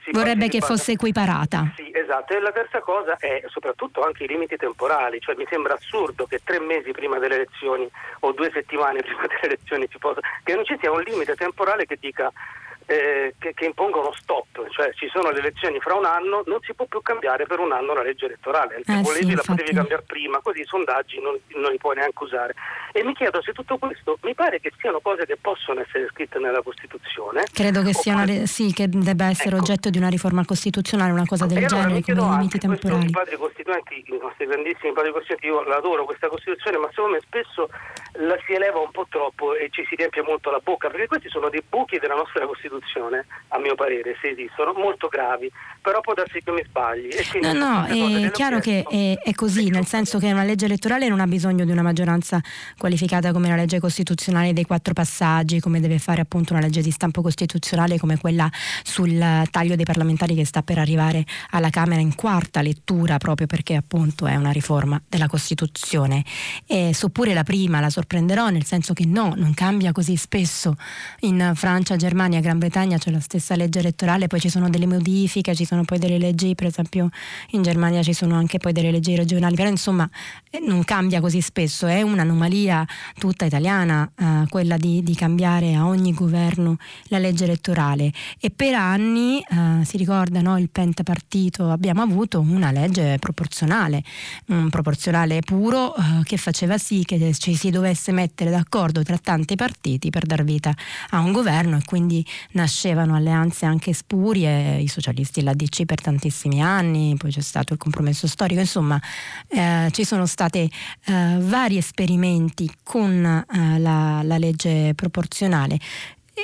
si Vorrebbe che fosse equiparata. Sì, esatto. E la terza cosa è soprattutto anche i limiti temporali, cioè mi sembra assurdo che tre mesi prima delle elezioni o due settimane prima delle elezioni ci possa, che non ci sia un limite temporale che dica eh, che, che, impongono stop, cioè ci sono le elezioni fra un anno, non si può più cambiare per un anno la legge elettorale, se eh volevi sì, la potevi cambiare prima, così i sondaggi non, non, li puoi neanche usare. E mi chiedo se tutto questo mi pare che siano cose che possono essere scritte nella Costituzione. Credo che, sia una, sì, che debba essere ecco. oggetto di una riforma costituzionale, una cosa del genere, come limiti temporali. I padri costituenti, i nostri grandissimi padri costituenti, io l'adoro questa Costituzione, ma secondo me spesso la si eleva un po' troppo e ci si riempie molto la bocca, perché questi sono dei buchi della nostra Costituzione a mio parere, se esistono, molto gravi, però può darsi che mi sbagli. no, no, è chiaro che è, è, così, nel senso che una legge elettorale non ha bisogno di una maggioranza qualificata come la legge costituzionale dei quattro passaggi, come deve fare appunto una legge di stampo costituzionale come quella sul taglio dei parlamentari che sta per arrivare alla Camera in quarta lettura, proprio perché appunto è una riforma della Costituzione. E soppure la prima la sorprenderò, nel senso che no, non cambia così spesso. In Francia, Germania, Gran Bretagna c'è la stessa legge elettorale, poi ci sono delle modifiche, ci sono poi delle leggi, per esempio in Germania ci sono anche poi delle leggi regionali, però insomma eh, non cambia così spesso, è un'anomalia tutta italiana eh, quella di, di, cambiare a ogni governo la legge elettorale. E per anni eh, si ricorda no, il pentapartito abbiamo avuto una legge proporzionale, un proporzionale puro eh, che faceva sì che ci si dovesse mettere d'accordo tra tanti partiti per dar vita a un governo e quindi nascevano alleanze anche spurie, i socialisti e l'ADC per tantissimi anni, poi c'è stato il compromesso storico, insomma eh, ci sono stati eh, vari esperimenti con eh, la, la legge proporzionale.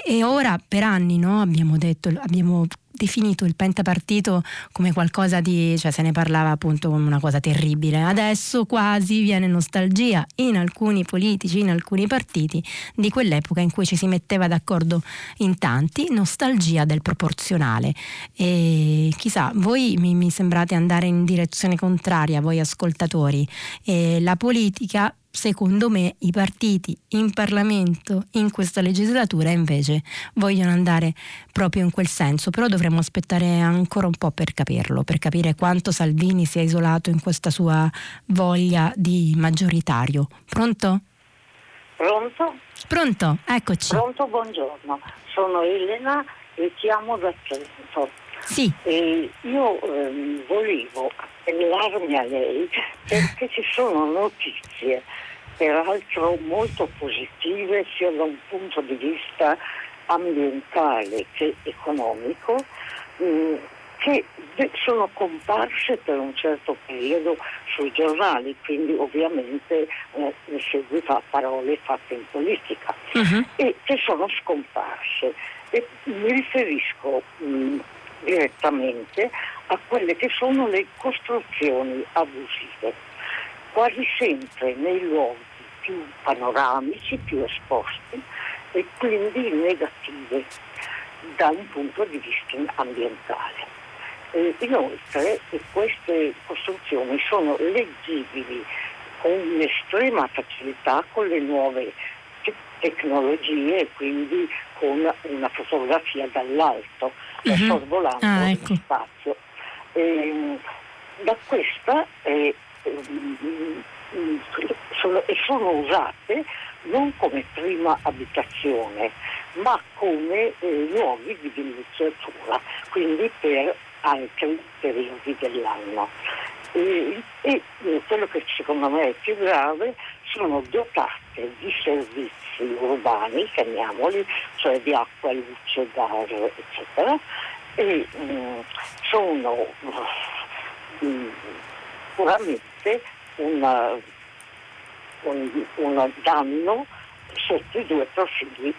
E ora per anni no, abbiamo detto, abbiamo definito il pentapartito come qualcosa di, cioè se ne parlava appunto come una cosa terribile. Adesso quasi viene nostalgia in alcuni politici, in alcuni partiti di quell'epoca in cui ci si metteva d'accordo in tanti, nostalgia del proporzionale. E chissà, voi mi, mi sembrate andare in direzione contraria, voi ascoltatori. E la politica secondo me i partiti in Parlamento in questa legislatura invece vogliono andare proprio in quel senso, però dovremmo aspettare ancora un po' per capirlo, per capire quanto Salvini si è isolato in questa sua voglia di maggioritario. Pronto? Pronto? Pronto, eccoci. Pronto, buongiorno. Sono Elena e chiamo da Trento. Sì. E io ehm, volevo appellarmi a lei perché ci sono notizie peraltro molto positive sia da un punto di vista ambientale che economico, mh, mm, che sono comparse per un certo periodo sui giornali, quindi ovviamente eh, in seguito a parole fatte in politica, uh-huh. e che sono scomparse. E mi riferisco mh, mm, direttamente a quelle che sono le costruzioni abusive quasi sempre nei luoghi più panoramici, più esposti e quindi negative da un punto di vista ambientale. Eh, inoltre queste costruzioni sono leggibili con estrema facilità con le nuove te- tecnologie e quindi con una fotografia dall'alto, uh-huh. sorvolando ah, ecco. lo spazio. Eh, da questa eh, sono, e sono usate non come prima abitazione, ma come eh, luoghi di villeggiatura, quindi per altri periodi dell'anno. E, e eh, quello che secondo me è più grave sono dotate di servizi urbani, chiamiamoli, cioè di acqua, luce, gas, eccetera, e mh, mm, sono mh, mm, puramente una, un, un, danno sotto i due profili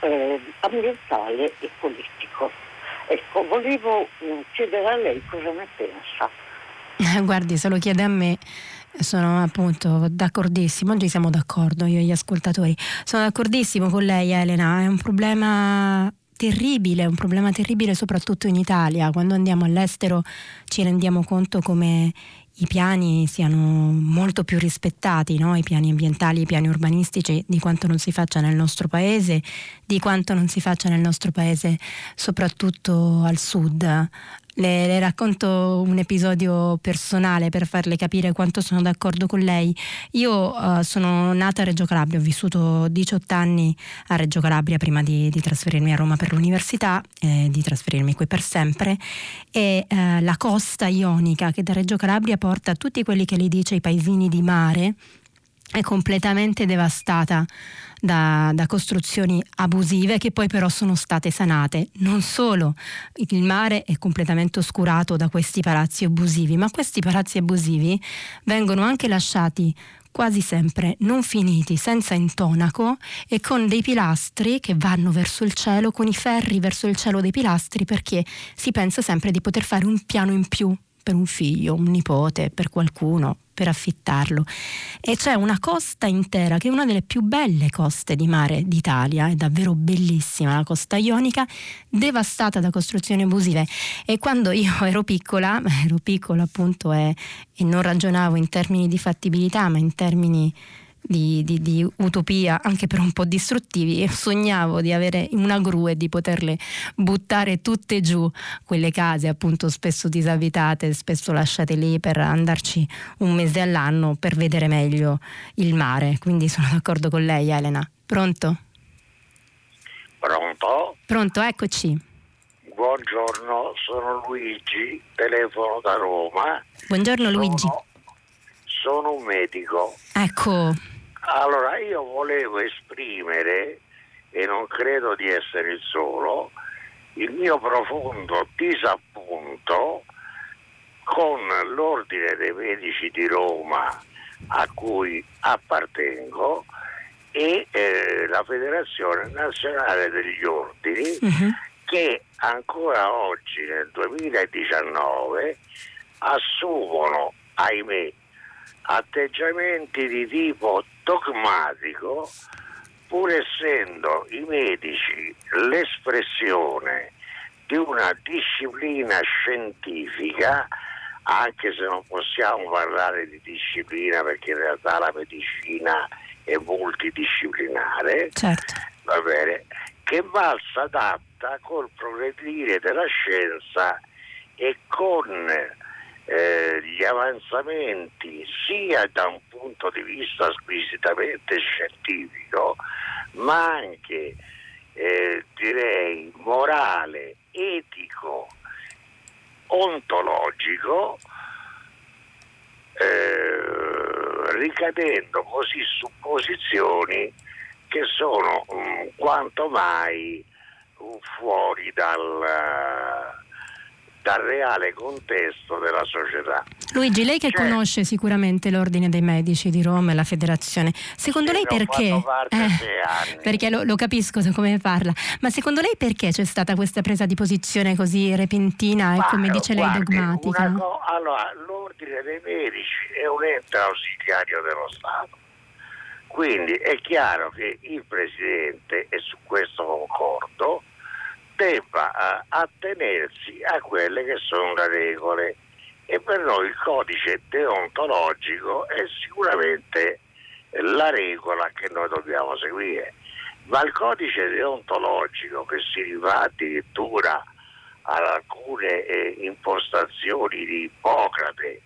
eh, ambientale e politico. Ecco, volevo mm, chiedere a lei cosa ne pensa. Guardi, se lo chiede a me, Sono appunto d'accordissimo, oggi siamo d'accordo io e gli ascoltatori. Sono d'accordissimo con lei Elena, è un problema terribile, un problema terribile soprattutto in Italia. Quando andiamo all'estero ci rendiamo conto come i piani siano molto più rispettati, no? i piani ambientali, i piani urbanistici, di quanto non si faccia nel nostro paese, di quanto non si faccia nel nostro paese soprattutto al sud. Le, le, racconto un episodio personale per farle capire quanto sono d'accordo con lei. Io uh, sono nata a Reggio Calabria, ho vissuto 18 anni a Reggio Calabria prima di, di trasferirmi a Roma per l'università, eh, di trasferirmi qui per sempre e uh, la costa ionica che da Reggio Calabria porta tutti quelli che le dice i paesini di mare è completamente devastata da, da, costruzioni abusive che poi però sono state sanate. Non solo il mare è completamente oscurato da questi palazzi abusivi, ma questi palazzi abusivi vengono anche lasciati quasi sempre non finiti, senza intonaco e con dei pilastri che vanno verso il cielo, con i ferri verso il cielo dei pilastri perché si pensa sempre di poter fare un piano in più per un figlio, un nipote, per qualcuno, per affittarlo. E c'è una costa intera che è una delle più belle coste di mare d'Italia, è davvero bellissima la costa ionica, devastata da costruzioni abusive. E quando io ero piccola, ero piccola appunto e, e non ragionavo in termini di fattibilità, ma in termini di, di, di, utopia, anche per un po' distruttivi, e sognavo di avere una gru e di poterle buttare tutte giù quelle case, appunto spesso disabitate, spesso lasciate lì per andarci un mese all'anno per vedere meglio il mare. Quindi sono d'accordo con lei, Elena. Pronto? Pronto? Pronto, eccoci. Buongiorno, sono Luigi, telefono da Roma. Buongiorno Luigi. Sono, un medico. Ecco. Allora io volevo esprimere, e non credo di essere il solo, il mio profondo disappunto con l'Ordine dei Medici di Roma a cui appartengo e eh, la Federazione Nazionale degli Ordini uh-huh. che ancora oggi nel 2019 assumono, ahimè, atteggiamenti di tipo dogmatico, pur essendo i medici l'espressione di una disciplina scientifica, anche se non possiamo parlare di disciplina perché in realtà la medicina è multidisciplinare, certo. va bene, che valsa adatta col progredire della scienza e con eh, gli avanzamenti sia da un punto di vista squisitamente scientifico, ma anche eh, direi morale, etico, ontologico, eh, ricadendo così su posizioni che sono mh, mm, quanto mai uh, fuori dal dal reale contesto della società. Luigi, lei che cioè, conosce sicuramente l'Ordine dei Medici di Roma e la Federazione, secondo lei perché? Eh, perché lo, lo, capisco come parla, ma secondo lei perché c'è stata questa presa di posizione così repentina e come dice guardi, lei dogmatica? Co- allora, l'Ordine dei Medici è un ente ausiliario dello Stato. Quindi è chiaro che il Presidente, e su questo concordo, debba eh, attenersi a quelle che sono le regole e per noi il codice deontologico è sicuramente la regola che noi dobbiamo seguire, ma il codice deontologico che si rifà addirittura ad alcune eh, impostazioni di Ippocrate,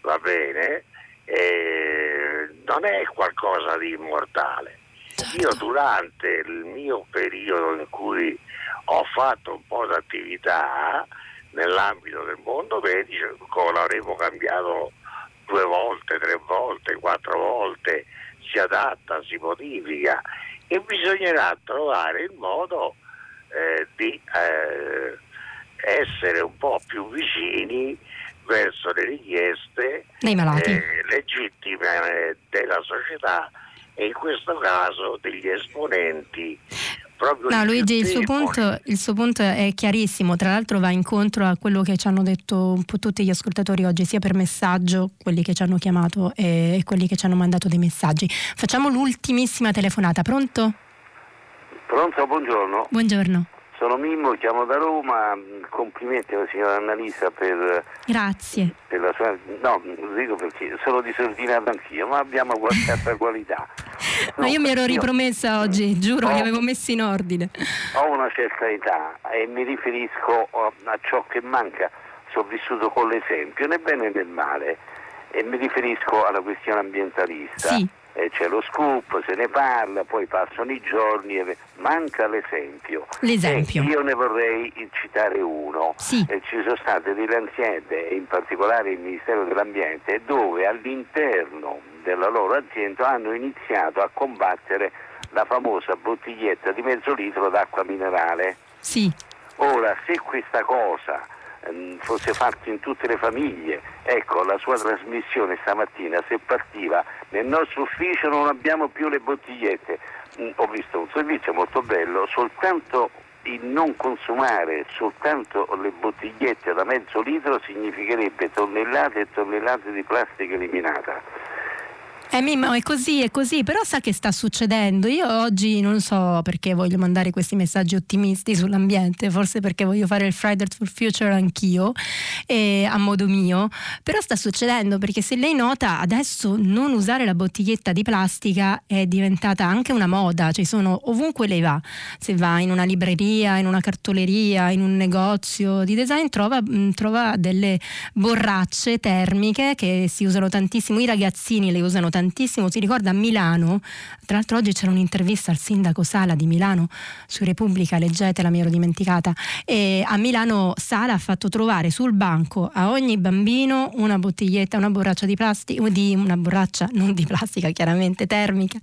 va bene, eh, non è qualcosa di immortale. Certo. Io durante il mio periodo in cui ho fatto un po' di attività nell'ambito del mondo medico, l'avremo cambiato due volte, tre volte, quattro volte, si adatta, si modifica e bisognerà trovare il modo eh, di eh, essere un po' più vicini verso le richieste eh, legittime della società e in questo caso degli esponenti No, Luigi, il suo, punto, il suo punto è chiarissimo, tra l'altro va incontro a quello che ci hanno detto un po' tutti gli ascoltatori oggi, sia per messaggio, quelli che ci hanno chiamato e quelli che ci hanno mandato dei messaggi. Facciamo l'ultimissima telefonata, pronto? Pronto, buongiorno. Buongiorno, Sono Mimmo, chiamo da Roma. Complimenti alla signora Annalisa per, grazie. per la sua. No, lo dico perché sono disordinato anch'io, ma abbiamo qualche altra qualità. Ma io mi ero ripromessa oggi, giuro, Oh. li avevo messi in ordine. Ho una certa età e mi riferisco a ciò che manca. Sono vissuto con l'esempio, né bene né male. E mi riferisco alla questione ambientalista. Sì. Eh, c'è lo scoop, se ne parla, poi passano i giorni e manca l'esempio. L'esempio. E io ne vorrei citare uno. Sì. Eh, ci sono state delle aziende, in particolare il Ministero dell'Ambiente, dove all'interno della loro azienda hanno iniziato a combattere la famosa bottiglietta di mezzo litro d'acqua minerale. Sì, Ora, se questa cosa fosse fatta in tutte le famiglie, ecco, la sua trasmissione stamattina, se partiva, nel nostro ufficio non abbiamo più le bottigliette. Mm, ho visto un servizio molto bello, soltanto il non consumare soltanto le bottigliette da mezzo litro significherebbe tonnellate e tonnellate di plastica eliminata. Eh, Mimmo, è così, è così, però sa che sta succedendo. Io oggi non so perché voglio mandare questi messaggi ottimisti sull'ambiente, forse perché voglio fare il Fridays for Future anch'io, e a modo mio, però sta succedendo perché se lei nota adesso non usare la bottiglietta di plastica è diventata anche una moda, cioè sono ovunque lei va, se va in una libreria, in una cartoleria, in un negozio di design, trova, mh, trova delle borracce termiche che si usano tantissimo, i ragazzini le usano tantissimo, si ricorda a Milano, tra l'altro oggi c'era un'intervista al sindaco Sala di Milano su Repubblica, leggetela, mi ero dimenticata, e a Milano Sala ha fatto trovare sul banco a ogni bambino una bottiglietta, una borraccia di plastica, di una borraccia non di plastica chiaramente termica,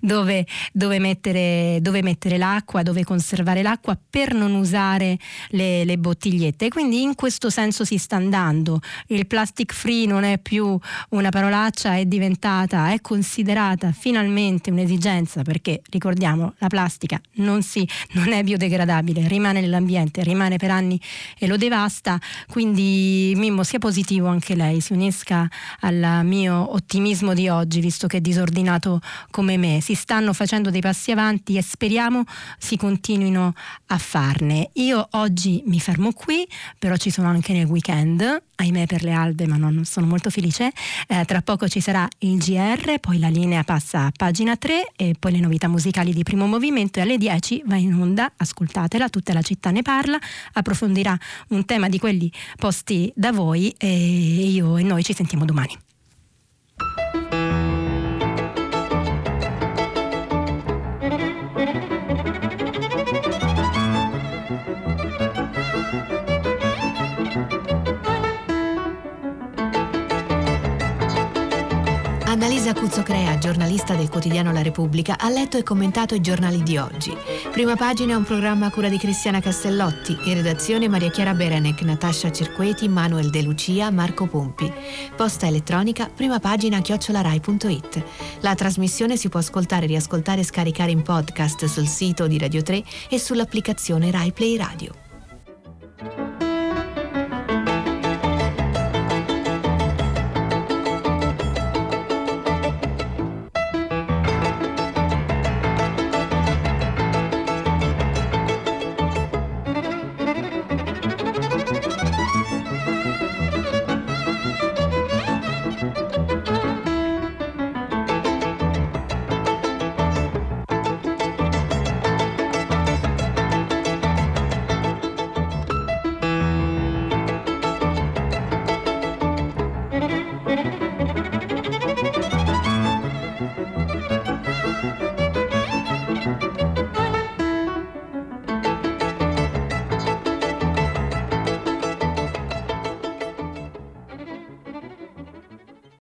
dove, dove mettere, dove mettere l'acqua, dove conservare l'acqua per non usare le, le bottigliette. Quindi in questo senso si sta andando. Il plastic free non è più una parolaccia, è diventata, è considerata finalmente un'esigenza perché ricordiamo la plastica non, si, non è biodegradabile, rimane nell'ambiente, rimane per anni e lo devasta. Quindi Mimmo sia positivo anche lei, si unisca al mio ottimismo di oggi, visto che è disordinato come me. Si stanno facendo dei passi avanti e speriamo si continuino a farne. Io oggi mi fermo qui, però ci sono anche nel weekend, ahimè per le albe, ma non sono molto felice. Eh, tra poco ci sarà il GR, poi la linea passa a pagina 3 e poi le novità musicali di primo movimento e alle 10 va in onda, ascoltatela, tutta la città ne parla, approfondirà un tema di quelli posti da voi e io e noi ci sentiamo domani. Annalisa Cuzzocrea, giornalista del quotidiano La Repubblica, ha letto e commentato i giornali di oggi. Prima pagina un programma a cura di Cristiana Castellotti, in redazione Maria Chiara Berenec, Natascia Cerqueti, Manuel De Lucia, Marco Pompi. Posta elettronica, prima pagina chiocciolarai.it. La trasmissione si può ascoltare, riascoltare e scaricare in podcast sul sito di Radio 3 e sull'applicazione Rai Play Radio.